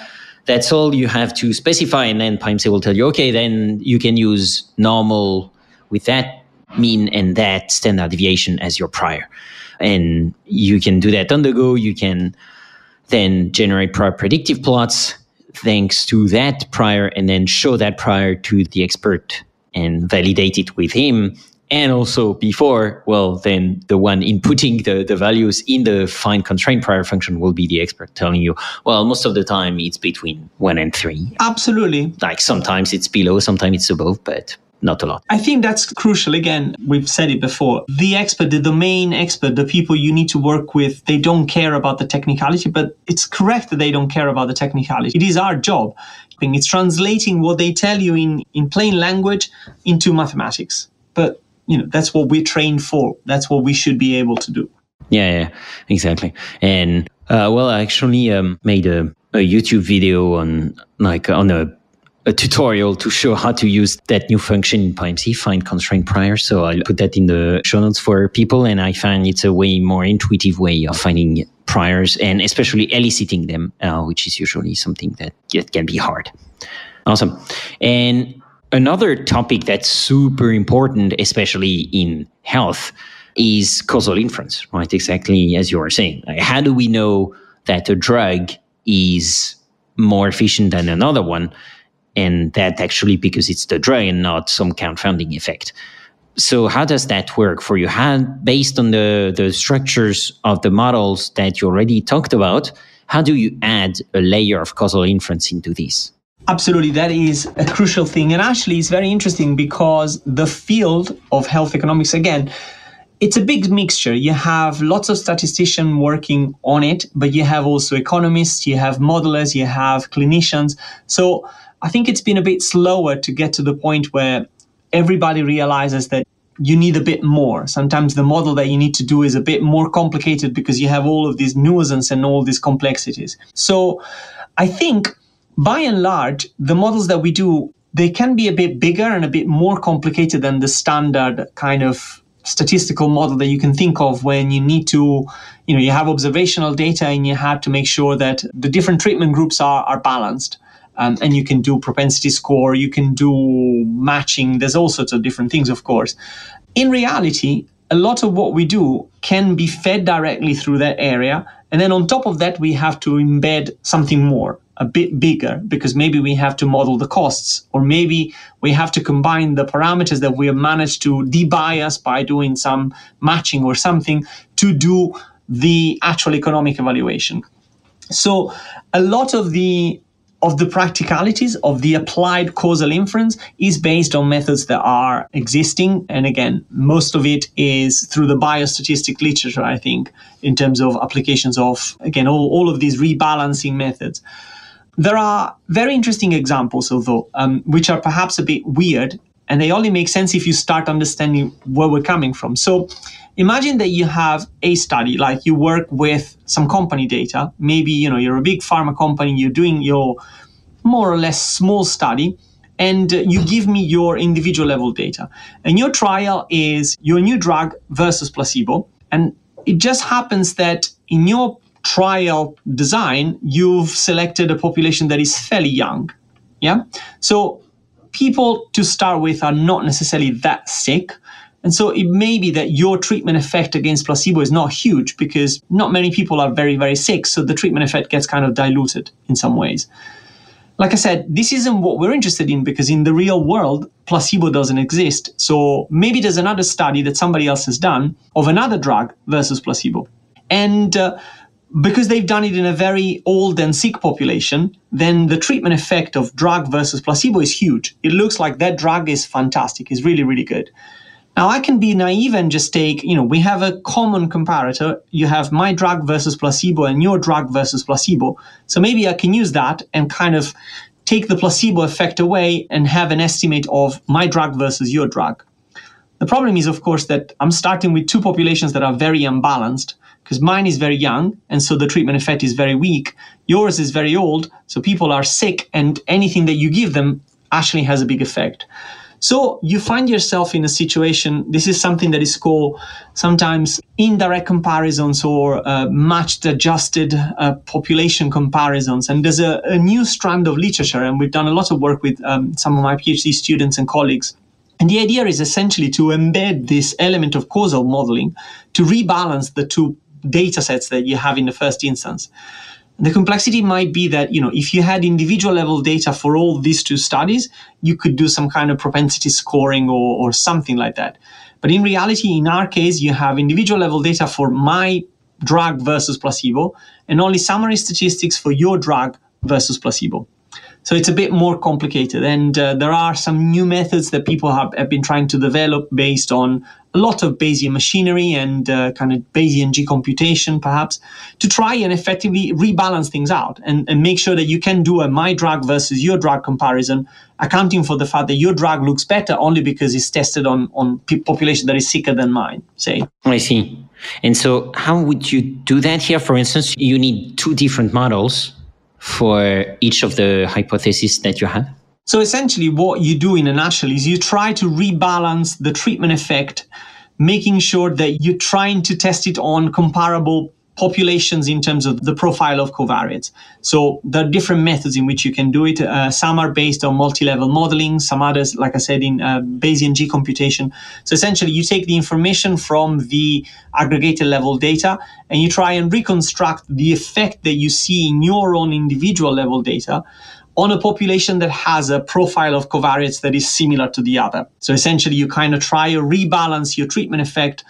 that's all you have to specify. And then PyMC will tell you, okay, then you can use normal with that mean and that standard deviation as your prior. And you can do that on the go. You can then generate prior predictive plots thanks to that prior and then show that prior to the expert and validate it with him and also before, well, then the one inputting the, the values in the find constrained prior function will be the expert telling you, well, most of the time it's between one and three. Absolutely. Like sometimes it's below, sometimes it's above, but not a lot. I think that's crucial. Again, we've said it before. The expert, the domain expert, the people you need to work with, they don't care about the technicality, but it's correct that they don't care about the technicality. It is our job. It's translating what they tell you in, in plain language into mathematics. But you know that's what we're trained for that's what we should be able to do yeah yeah exactly and uh, well i actually um, made a, a youtube video on like on a a tutorial to show how to use that new function in PyMC, find constrained prior. So I'll put that in the show notes for people. And I find it's a way more intuitive way of finding priors and especially eliciting them, uh, which is usually something that can be hard. Awesome. And Another topic that's super important, especially in health, is causal inference, right? Exactly as you were saying. Like, how do we know that a drug is more efficient than another one? And that actually because it's the drug and not some confounding effect. So how does that work for you? How, based on the, the structures of the models that you already talked about, how do you add a layer of causal inference into this? Absolutely, that is a crucial thing. And actually, it's very interesting because the field of health economics, again, it's a big mixture. You have lots of statisticians working on it, but you have also economists, you have modelers, you have clinicians. So I think it's been a bit slower to get to the point where everybody realizes that you need a bit more. Sometimes the model that you need to do is a bit more complicated because you have all of these nuances and all these complexities. So I think by and large, the models that we do, they can be a bit bigger and a bit more complicated than the standard kind of statistical model that you can think of when you need to, you know, you have observational data and you have to make sure that the different treatment groups are, are balanced. Um, and you can do propensity score, you can do matching. There's all sorts of different things, of course. In reality, a lot of what we do can be fed directly through that area. And then on top of that, we have to embed something more a bit bigger because maybe we have to model the costs or maybe we have to combine the parameters that we have managed to debias by doing some matching or something to do the actual economic evaluation so a lot of the of the practicalities of the applied causal inference is based on methods that are existing. And again, most of it is through the biostatistic literature, I think, in terms of applications of, again, all, all of these rebalancing methods. There are very interesting examples, although, um, which are perhaps a bit weird, and they only make sense if you start understanding where we're coming from. So, imagine that you have a study, like you work with some company data. Maybe you know you're a big pharma company, you're doing your more or less small study, and you give me your individual level data. And your trial is your new drug versus placebo, and it just happens that in your trial design, you've selected a population that is fairly young. Yeah. So people to start with are not necessarily that sick. And so it may be that your treatment effect against placebo is not huge because not many people are very, very sick. So the treatment effect gets kind of diluted in some ways. like I said, this isn't what we're interested in because in the real world, placebo doesn't exist. So maybe there's another study that somebody else has done of another drug versus placebo. And uh, because they've done it in a very old and sick population, then the treatment effect of drug versus placebo is huge. It looks like that drug is fantastic, is really, really good. Now I can be naive and just take, you know, we have a common comparator. You have my drug versus placebo and your drug versus placebo. So maybe I can use that and kind of take the placebo effect away and have an estimate of my drug versus your drug. The problem is, of course, that I'm starting with two populations that are very unbalanced because mine is very young and so the treatment effect is very weak. Yours is very old, so people are sick and anything that you give them actually has a big effect. So you find yourself in a situation, this is something that is called sometimes indirect comparisons or uh, matched adjusted uh, population comparisons. And there's a, a, new strand of literature, and we've done a lot of work with um, some of my PhD students and colleagues. And the idea is essentially to embed this element of causal modeling to rebalance the two data sets that you have in the first instance. The complexity might be that, you know, if you had individual level data for all these two studies, you could do some kind of propensity scoring or, or something like that. But in reality, in our case, you have individual level data for my drug versus placebo and only summary statistics for your drug versus placebo. So it's a bit more complicated. And uh, there are some new methods that people have, have, been trying to develop based on a lot of Bayesian machinery and uh, kind of Bayesian G computation, perhaps, to try and effectively rebalance things out and, and make sure that you can do a my drug versus your drug comparison, accounting for the fact that your drug looks better only because it's tested on, on population that is sicker than mine, say. I see. And so, how would you do that here? For instance, you need two different models for each of the hypotheses that you have? So essentially, what you do in a nutshell is you try to rebalance the treatment effect, making sure that you're trying to test it on comparable populations in terms of the profile of covariates. So there are different methods in which you can do it. Uh, some are based on multi-level modeling, some others, like I said, in uh, Bayesian G computation. So essentially, you take the information from the aggregated level data and you try and reconstruct the effect that you see in your own individual level data on a population that has a profile of covariates that is similar to the other. So essentially, you kind of try to rebalance your treatment effect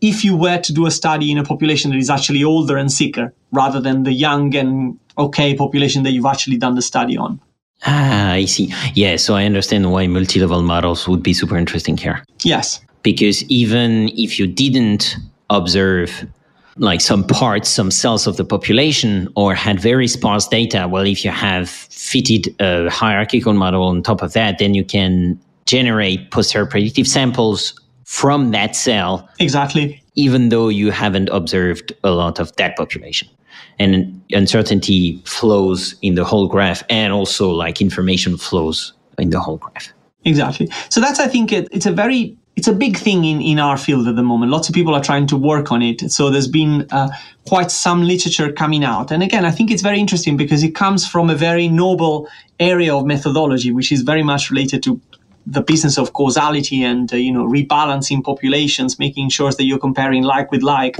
if you were to do a study in a population that is actually older and sicker rather than the young and okay population that you've actually done the study on. Ah, I see. Yeah, so I understand why multi level models would be super interesting here. Yes. Because even if you didn't observe like some parts, some cells of the population, or had very sparse data, well, if you have fitted a hierarchical model on top of that, then you can generate posterior predictive samples from that cell. Exactly. Even though you haven't observed a lot of that population. And uncertainty flows in the whole graph, and also like information flows in the whole graph. Exactly. So that's, I think, it, it's a very it's a big thing in, in our field at the moment. Lots of people are trying to work on it. So there's been uh, quite some literature coming out. And again, I think it's very interesting because it comes from a very noble area of methodology, which is very much related to the business of causality and uh, you know rebalancing populations, making sure that you're comparing like with like.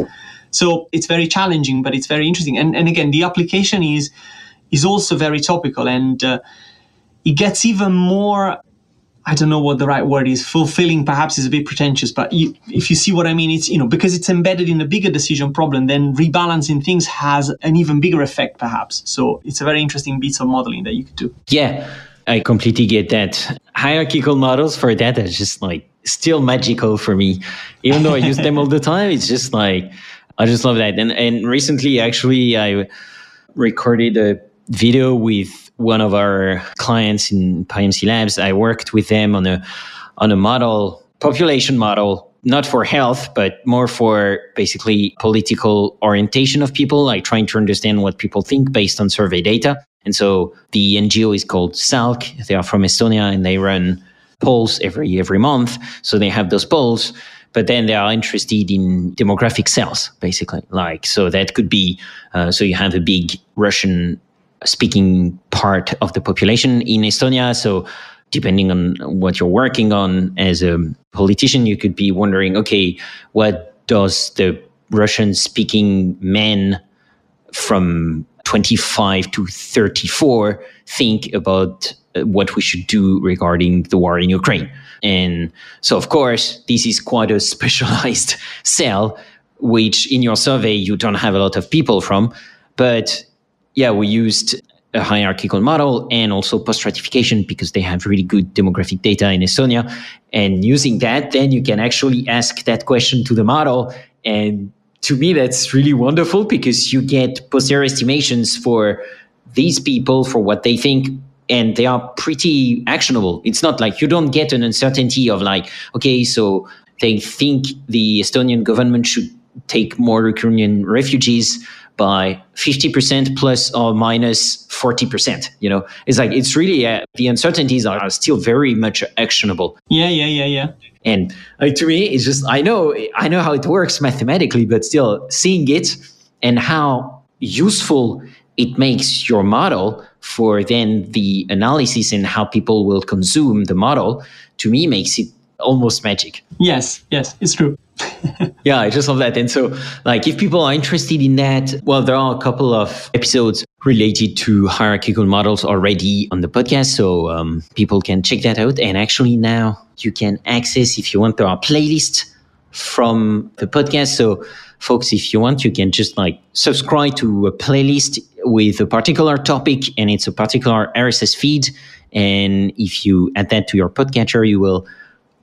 So it's very challenging, but it's very interesting. And and again, the application is is also very topical, and uh, it gets even more. I don't know what the right word is. Fulfilling, perhaps, is a bit pretentious, but you, if you see what I mean, it's you know because it's embedded in a bigger decision problem, then rebalancing things has an even bigger effect, perhaps. So it's a very interesting bit of modeling that you could do. Yeah, I completely get that. Hierarchical models for data is just like still magical for me. Even though I use them all the time, it's just like I just love that. And and recently actually I recorded a video with one of our clients in PyMC Labs. I worked with them on a on a model, population model, not for health, but more for basically political orientation of people, like trying to understand what people think based on survey data. And so the NGO is called SALK. They are from Estonia and they run polls every every month. So they have those polls, but then they are interested in demographic cells, basically. Like so that could be uh, so you have a big Russian speaking part of the population in Estonia. So depending on what you're working on as a politician, you could be wondering, okay, what does the Russian speaking men from 25 to 34 think about uh, what we should do regarding the war in Ukraine. And so, of course, this is quite a specialized cell, which in your survey you don't have a lot of people from. But yeah, we used a hierarchical model and also post stratification because they have really good demographic data in Estonia. And using that, then you can actually ask that question to the model. And to me, that's really wonderful because you get posterior estimations for these people for what they think and they are pretty actionable. It's not like you don't get an uncertainty of like, okay, so they think the Estonian government should take more Ukrainian refugees by 50% plus or minus 40%. You know, it's like, it's really, uh, the uncertainties are, are, still very much actionable. Yeah, yeah, yeah, yeah. And uh, to me, it's just, I know, I know how it works mathematically, but still seeing it and how useful it makes your model for then the analysis and how people will consume the model to me makes it almost magic. Yes, yes, it's true. yeah, I just love that. And so, like, if people are interested in that, well, there are a couple of episodes related to hierarchical models already on the podcast. So, um, people can check that out. And actually, now you can access, if you want, there are playlists from the podcast. So, folks, if you want, you can just like subscribe to a playlist with a particular topic and it's a particular RSS feed. And if you add that to your podcatcher, you will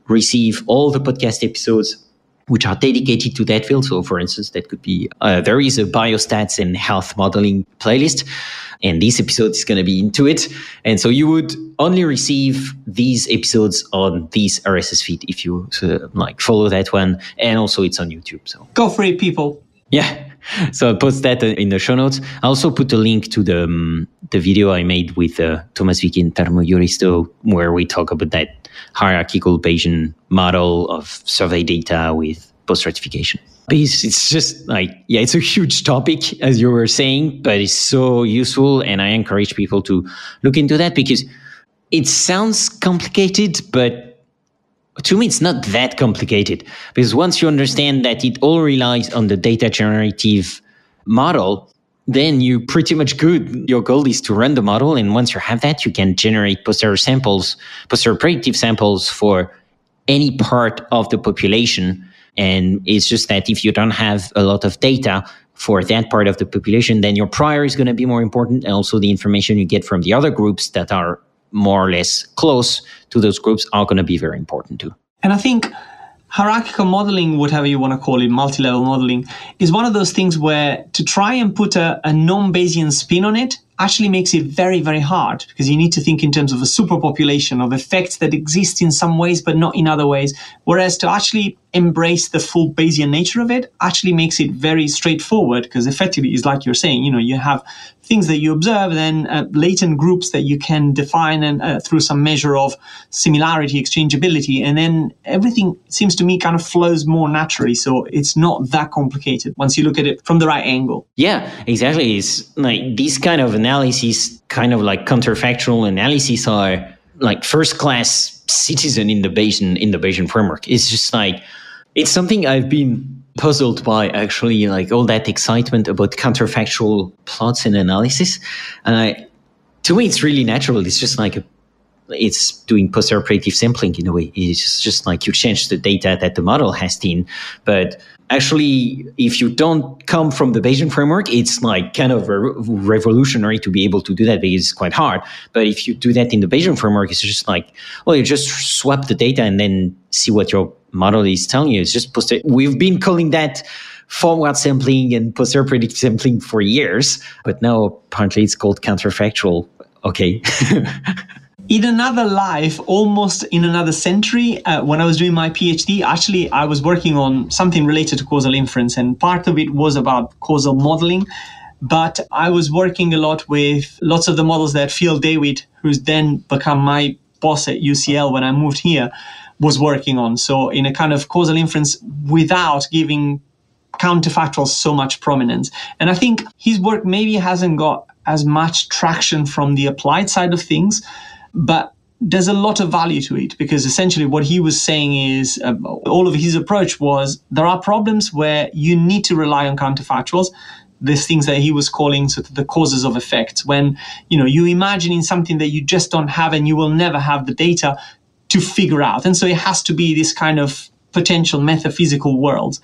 receive all the podcast episodes which are dedicated to that field. So, for instance, that could be uh, there is a biostats and health modeling playlist, and this episode is going to be into it. And so, you would only receive these episodes on this RSS feed if you uh, like follow that one, and also it's on YouTube. So, go for it, people. Yeah. So I'll post that in the show notes. I also put a link to the um, the video I made with uh, Thomas Wiecki and Tarmo Jüristo, where we talk about that hierarchical Bayesian model of survey data with post stratification. It's, it's just like, yeah, it's a huge topic, as you were saying, but it's so useful. And I encourage people to look into that because it sounds complicated, but to me, it's not that complicated because once you understand that it all relies on the data generative model, then you pretty much good. Your goal is to run the model. And once you have that, you can generate posterior samples, posterior predictive samples for any part of the population. And it's just that if you don't have a lot of data for that part of the population, then your prior is going to be more important. And also the information you get from the other groups that are more or less close to those groups are going to be very important too. And I think hierarchical modeling, whatever you want to call it, multi level modeling, is one of those things where to try and put a, a non Bayesian spin on it actually makes it very, very hard because you need to think in terms of a superpopulation of effects that exist in some ways but not in other ways. Whereas to actually embrace the full Bayesian nature of it actually makes it very straightforward because effectively is like you're saying, you know, you have things that you observe, then uh, latent groups that you can define and uh, through some measure of similarity, exchangeability, and then everything seems to me kind of flows more naturally. So it's not that complicated once you look at it from the right angle. Yeah, exactly. It's like these kind of analyses, kind of like counterfactual analyses, are like first class citizen in the Bayesian in the Bayesian framework. It's just like it's something I've been puzzled by actually, like all that excitement about counterfactual plots and analysis. And I, to me, it's really natural. It's just like a, it's doing posterior predictive sampling in a way. It's just, just like you change the data that the model has seen. But actually, if you don't come from the Bayesian framework, it's like kind of re- revolutionary to be able to do that because it's quite hard. But if you do that in the Bayesian framework, it's just like, well, you just swap the data and then see what your model is telling you. It's just posterior. We've been calling that forward sampling and posterior predictive sampling for years, but now apparently it's called counterfactual. Okay. in another life, almost in another century, uh, when I was doing my PhD, actually, I was working on something related to causal inference, and part of it was about causal modeling. But I was working a lot with lots of the models that Phil Dawid, who's then become my boss at UCL when I moved here, was working on. So in a kind of causal inference without giving counterfactuals so much prominence. And I think his work maybe hasn't got as much traction from the applied side of things, but there's a lot of value to it because essentially what he was saying is uh, all of his approach was there are problems where you need to rely on counterfactuals these things that he was calling sort of the causes of effects. When you know you imagining something that you just don't have and you will never have the data to figure out, and so it has to be this kind of potential metaphysical world.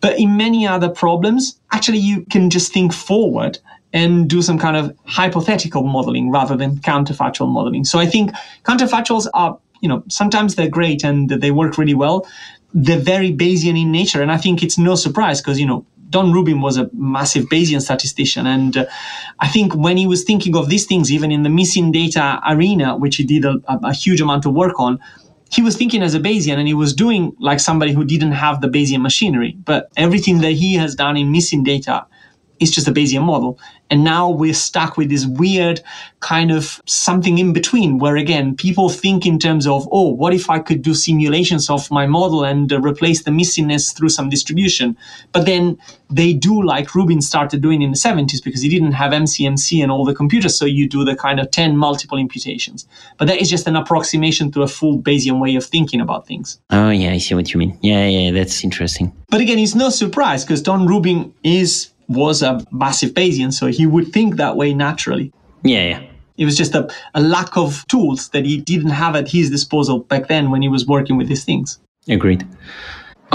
But in many other problems, actually, you can just think forward and do some kind of hypothetical modeling rather than counterfactual modeling. So I think counterfactuals are, you know, sometimes they're great and they work really well. They're very Bayesian in nature. And I think it's no surprise because, you know, Don Rubin was a massive Bayesian statistician. And uh, I think when he was thinking of these things, even in the missing data arena, which he did a, a huge amount of work on, he was thinking as a Bayesian and he was doing like somebody who didn't have the Bayesian machinery. But everything that he has done in missing data is just a Bayesian model. And now we're stuck with this weird kind of something in between where again, people think in terms of, oh, what if I could do simulations of my model and uh, replace the missingness through some distribution? But then they do like Rubin started doing in the 70s because he didn't have MCMC and all the computers. So you do the kind of 10 multiple imputations. But that is just an approximation to a full Bayesian way of thinking about things. Oh, yeah, I see what you mean. Yeah, yeah, that's interesting. But again, it's no surprise because Don Rubin is was a massive Bayesian, so he would think that way naturally. Yeah, yeah. It was just a, a lack of tools that he didn't have at his disposal back then when he was working with these things. Agreed.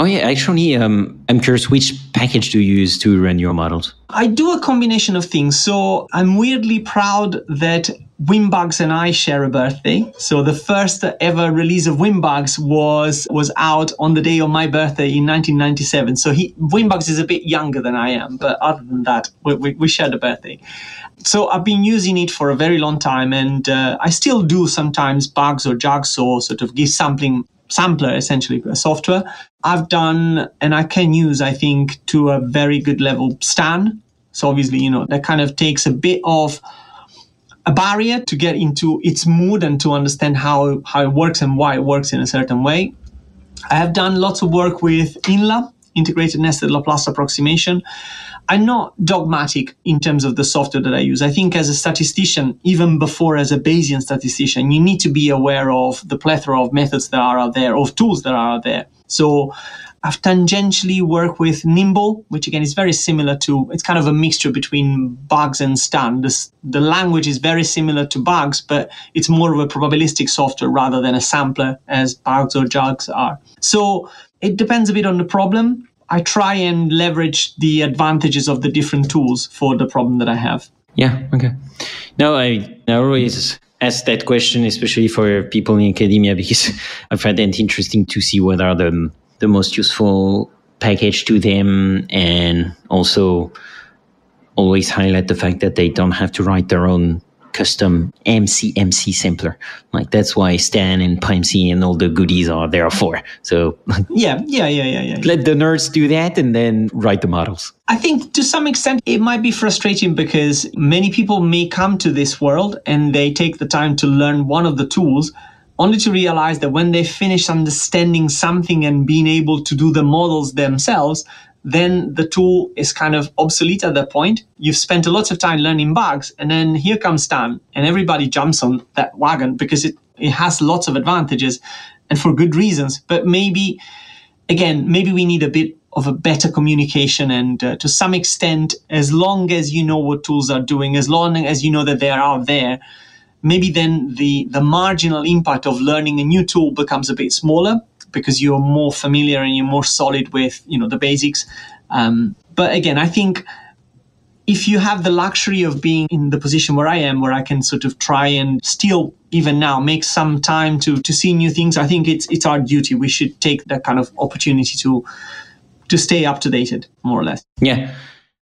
Oh yeah, actually, um, I'm curious, which package do you use to run your models? I do a combination of things. So I'm weirdly proud that WinBUGS and I share a birthday. So the first ever release of WinBUGS was was out on the day of my birthday in 1997. So he WinBUGS is a bit younger than I am, but other than that, we, we, we shared a birthday. So I've been using it for a very long time, and uh, I still do sometimes bugs or JAGS or sort of Gibbs sampling sampler essentially a software. I've done and i can use i think to a very good level stan. So obviously you know that kind of takes a bit of a barrier to get into its mood and to understand how how it works and why it works in a certain way. I have done lots of work with inla integrated nested laplace approximation I'm not dogmatic in terms of the software that I use. I think as a statistician, even before as a Bayesian statistician, you need to be aware of the plethora of methods that are out there, of tools that are out there. So I've tangentially worked with Nimble, which again is very similar to, it's kind of a mixture between bugs and Stan. The language is very similar to bugs, but it's more of a probabilistic software rather than a sampler as bugs or JAGS are. So it depends a bit on the problem. I try and leverage the advantages of the different tools for the problem that I have. Yeah. Okay. No, I, I always ask that question, especially for people in academia, because I find it interesting to see what are the the most useful package to them, and also always highlight the fact that they don't have to write their own custom MCMC sampler. Like that's why Stan and PyMC and all the goodies are there for. So yeah, yeah, yeah, yeah, yeah. Let the nerds do that and then write the models. I think to some extent it might be frustrating because many people may come to this world and they take the time to learn one of the tools only to realize that when they finish understanding something and being able to do the models themselves, then the tool is kind of obsolete at that point. You've spent a lot of time learning bugs, and then here comes Stan, and everybody jumps on that wagon because it, it has lots of advantages and for good reasons. But maybe, again, maybe we need a bit of a better communication and uh, to some extent, as long as you know what tools are doing, as long as you know that they are out there, maybe then the, the marginal impact of learning a new tool becomes a bit smaller because you're more familiar and you're more solid with you know the basics. Um, but again, I think if you have the luxury of being in the position where I am, where I can sort of try and still even now make some time to to see new things, I think it's it's our duty. We should take that kind of opportunity to to stay up to date, more or less. Yeah.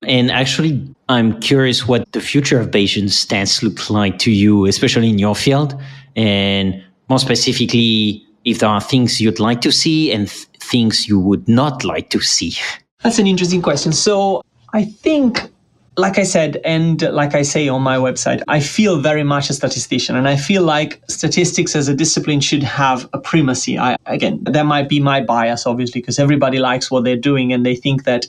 And actually, I'm curious what the future of Bayesian stats looks like to you, especially in your field, and more specifically, if there are things you'd like to see and th- things you would not like to see? That's an interesting question. So I think like I said, and like I say on my website, I feel very much a statistician, and I feel like statistics as a discipline should have a primacy. I, again, that might be my bias, obviously, because everybody likes what they're doing and they think that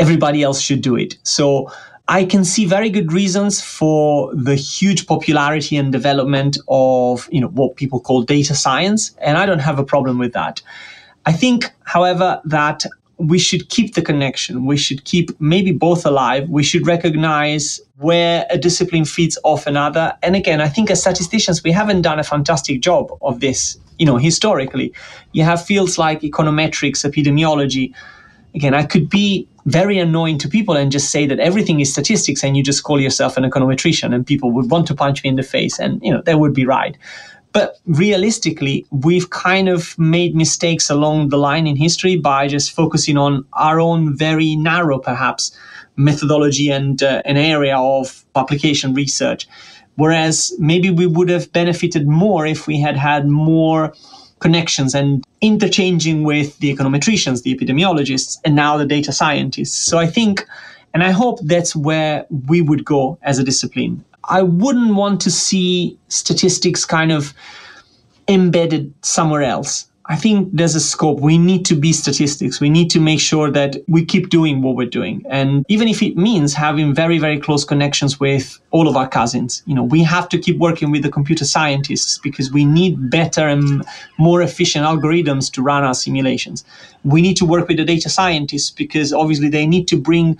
everybody else should do it. So I can see very good reasons for the huge popularity and development of, you know, what people call data science, and I don't have a problem with that. I think, however, that we should keep the connection. We should keep maybe both alive. We should recognize where a discipline feeds off another. And again, I think as statisticians, we haven't done a fantastic job of this, you know, historically. You have fields like econometrics, epidemiology. Again, I could be very annoying to people and just say that everything is statistics and you just call yourself an econometrician and people would want to punch me in the face and, you know, they would be right. But realistically, we've kind of made mistakes along the line in history by just focusing on our own very narrow, perhaps, methodology and uh, an area of application research. Whereas maybe we would have benefited more if we had had more connections and interchanging with the econometricians, the epidemiologists, and now the data scientists. So I think, and I hope that's where we would go as a discipline. I wouldn't want to see statistics kind of embedded somewhere else. I think there's a scope. We need to be statistics. We need to make sure that we keep doing what we're doing. And even if it means having very, very close connections with all of our cousins, you know, we have to keep working with the computer scientists because we need better and more efficient algorithms to run our simulations. We need to work with the data scientists because obviously they need to bring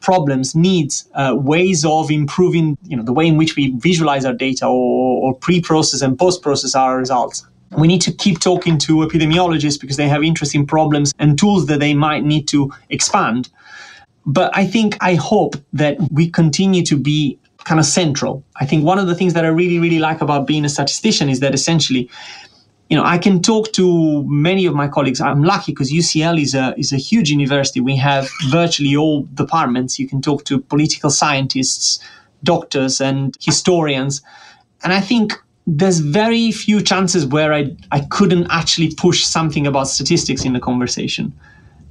problems, needs, uh, ways of improving, you know, the way in which we visualize our data or, or pre-process and post-process our results. We need to keep talking to epidemiologists because they have interesting problems and tools that they might need to expand. But I think, I hope that we continue to be kind of central. I think one of the things that I really, really like about being a statistician is that essentially you know, I can talk to many of my colleagues. I'm lucky because UCL is a is a huge university. We have virtually all departments. You can talk to political scientists, doctors, and historians. And I think there's very few chances where I I couldn't actually push something about statistics in the conversation.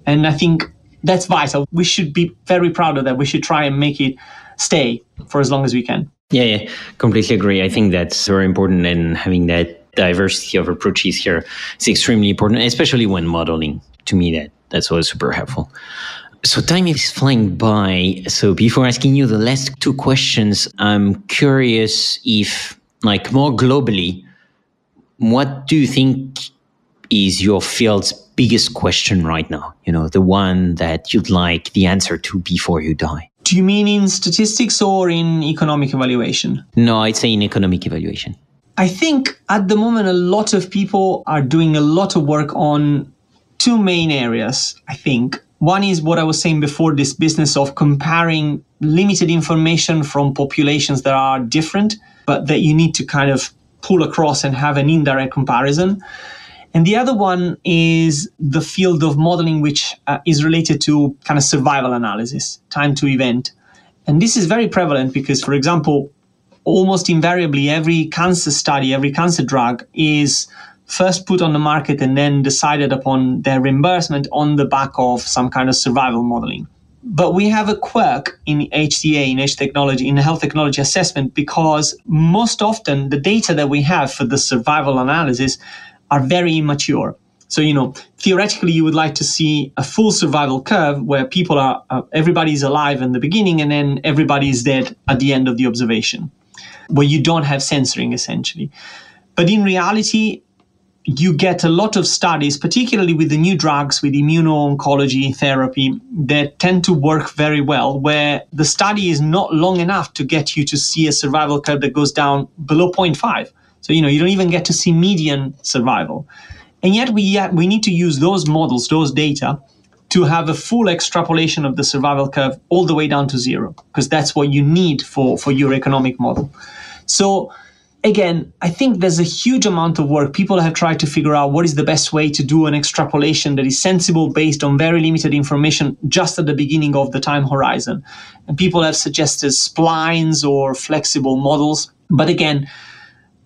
And I think that's vital. We should be very proud of that. We should try and make it stay for as long as we can. Yeah, yeah, completely agree. I think that's very important and having that diversity of approaches here is extremely important, especially when modeling. To me, that that's always super helpful. So time is flying by. So before asking you the last two questions, I'm curious if, like more globally, what do you think is your field's biggest question right now? You know, the one that you'd like the answer to before you die. Do you mean in statistics or in economic evaluation? No, I'd say in economic evaluation. I think at the moment, a lot of people are doing a lot of work on two main areas, I think. One is what I was saying before this business of comparing limited information from populations that are different, but that you need to kind of pull across and have an indirect comparison. And the other one is the field of modeling, which uh, is related to kind of survival analysis, time to event. And this is very prevalent because, for example, almost invariably every cancer study, every cancer drug is first put on the market and then decided upon their reimbursement on the back of some kind of survival modeling. But we have a quirk in HTA, in H technology, in health technology assessment, because most often the data that we have for the survival analysis are very immature. So, you know, theoretically, you would like to see a full survival curve where people are, uh, everybody's alive in the beginning and then everybody is dead at the end of the observation where you don't have censoring essentially. But in reality, you get a lot of studies, particularly with the new drugs, with immuno-oncology therapy, that tend to work very well, where the study is not long enough to get you to see a survival curve that goes down below 0.5. So, you know, you don't even get to see median survival. And yet we, we need to use those models, those data, to have a full extrapolation of the survival curve all the way down to zero, because that's what you need for, for your economic model. So again, I think there's a huge amount of work. People have tried to figure out what is the best way to do an extrapolation that is sensible based on very limited information just at the beginning of the time horizon. And people have suggested splines or flexible models. But again,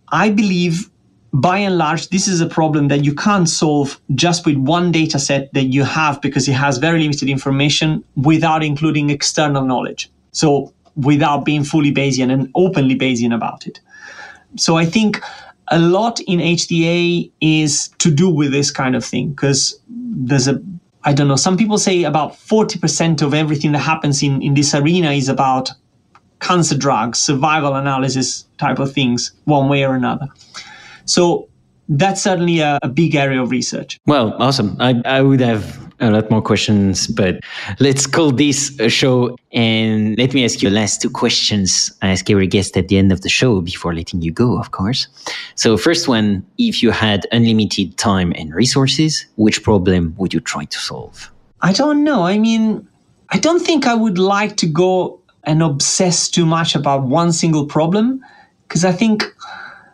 I believe by and large, this is a problem that you can't solve just with one data set that you have because it has very limited information without including external knowledge. So without being fully Bayesian and openly Bayesian about it. So I think a lot in HTA is to do with this kind of thing because there's a I don't know, some people say about 40% of everything that happens in, in this arena is about cancer drugs, survival analysis type of things, one way or another. So that's certainly a, a big area of research. Well, awesome. I, I would have a lot more questions, but let's call this a show. And let me ask you the last two questions I ask every guest at the end of the show before letting you go, of course. So, first one if you had unlimited time and resources, which problem would you try to solve? I don't know. I mean, I don't think I would like to go and obsess too much about one single problem because I think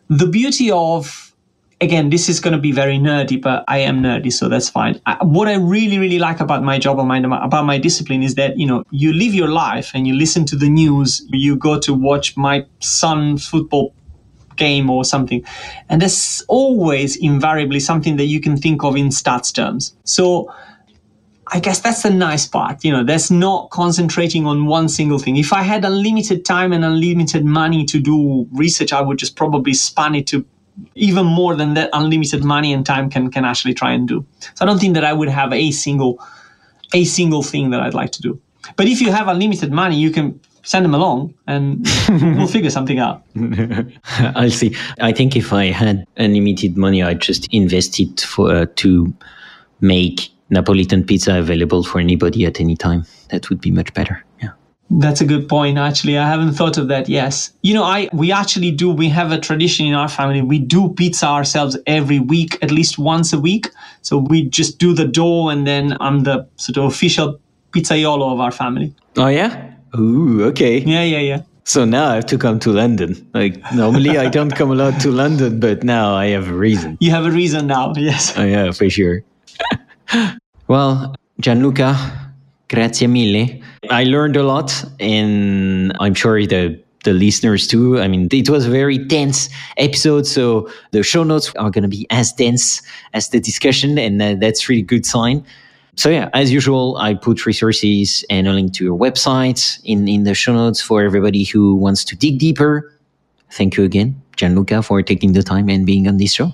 the beauty of again, this is going to be very nerdy, but I am nerdy, so that's fine. I, what I really, really like about my job my, about my discipline is that, you know, you live your life and you listen to the news, you go to watch my son football game or something. And there's always invariably something that you can think of in stats terms. So I guess that's the nice part. You know, that's not concentrating on one single thing. If I had unlimited time and unlimited money to do research, I would just probably span it to even more than that unlimited money and time can can actually try and do. So I don't think that I would have a single a single thing that I'd like to do. But if you have unlimited money, you can send them along and we'll figure something out. I'll see. I think if I had unlimited money, I'd just invest it for uh, to make Napolitan pizza available for anybody at any time. That would be much better. Yeah. That's a good point. Actually, I haven't thought of that. Yes, you know, I we actually do. We have a tradition in our family. We do pizza ourselves every week, at least once a week. So we just do the dough, and then I'm the sort of official pizzaiolo of our family. Oh yeah. Ooh, okay. Yeah, yeah, yeah. So now I have to come to London. Like normally I don't come a lot to London, but now I have a reason. You have a reason now. Yes. Oh yeah, for sure. well, Gianluca, grazie mille. I learned a lot, and I'm sure the the listeners too. I mean, it was a very dense episode, so the show notes are going to be as dense as the discussion, and uh, that's really good sign. So yeah, as usual, I put resources and a link to your website in in the show notes for everybody who wants to dig deeper. Thank you again, Gianluca, for taking the time and being on this show.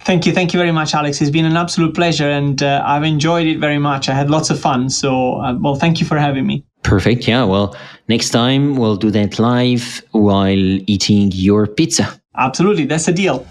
Thank you. Thank you very much, Alex. It's been an absolute pleasure and uh, I've enjoyed it very much. I had lots of fun. So, uh, well, thank you for having me. Perfect. Yeah. Well, next time we'll do that live while eating your pizza. Absolutely. That's a deal.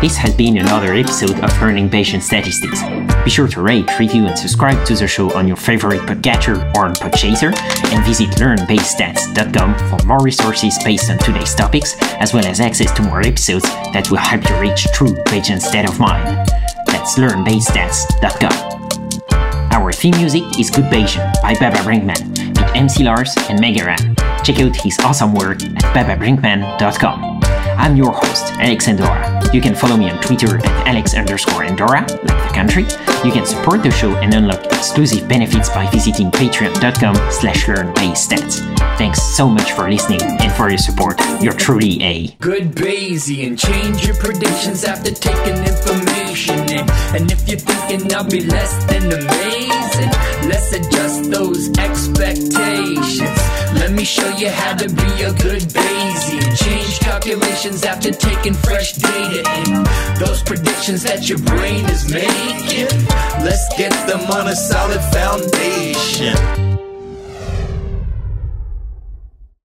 This has been another episode of Learning Bayesian Statistics. Be sure to rate, review, and subscribe to the show on your favorite podcatcher or on Podchaser, and visit learnbayesstats.com for more resources based on today's topics, as well as access to more episodes that will help you reach true Bayesian state of mind. That's learnbayesstats.com. Our theme music is Good Bayesian by Baba Brinkman with MC Lars and Mega Ran. Check out his awesome work at bababrinkman.com. I'm your host, Alex Andorra. You can follow me on Twitter at Alex underscore Andorra, like the country. You can support the show and unlock exclusive benefits by visiting patreon.com slash learnbayesstats. Thanks so much for listening and for your support. You're truly a good Bayesian. Change your predictions after taking information in. And if you're thinking I'll be less than amazing, let's adjust those expectations. Let me show you how to be a good Bayesian. Change calculations after taking fresh data in. Those predictions that your brain is making, let's get them on a solid foundation.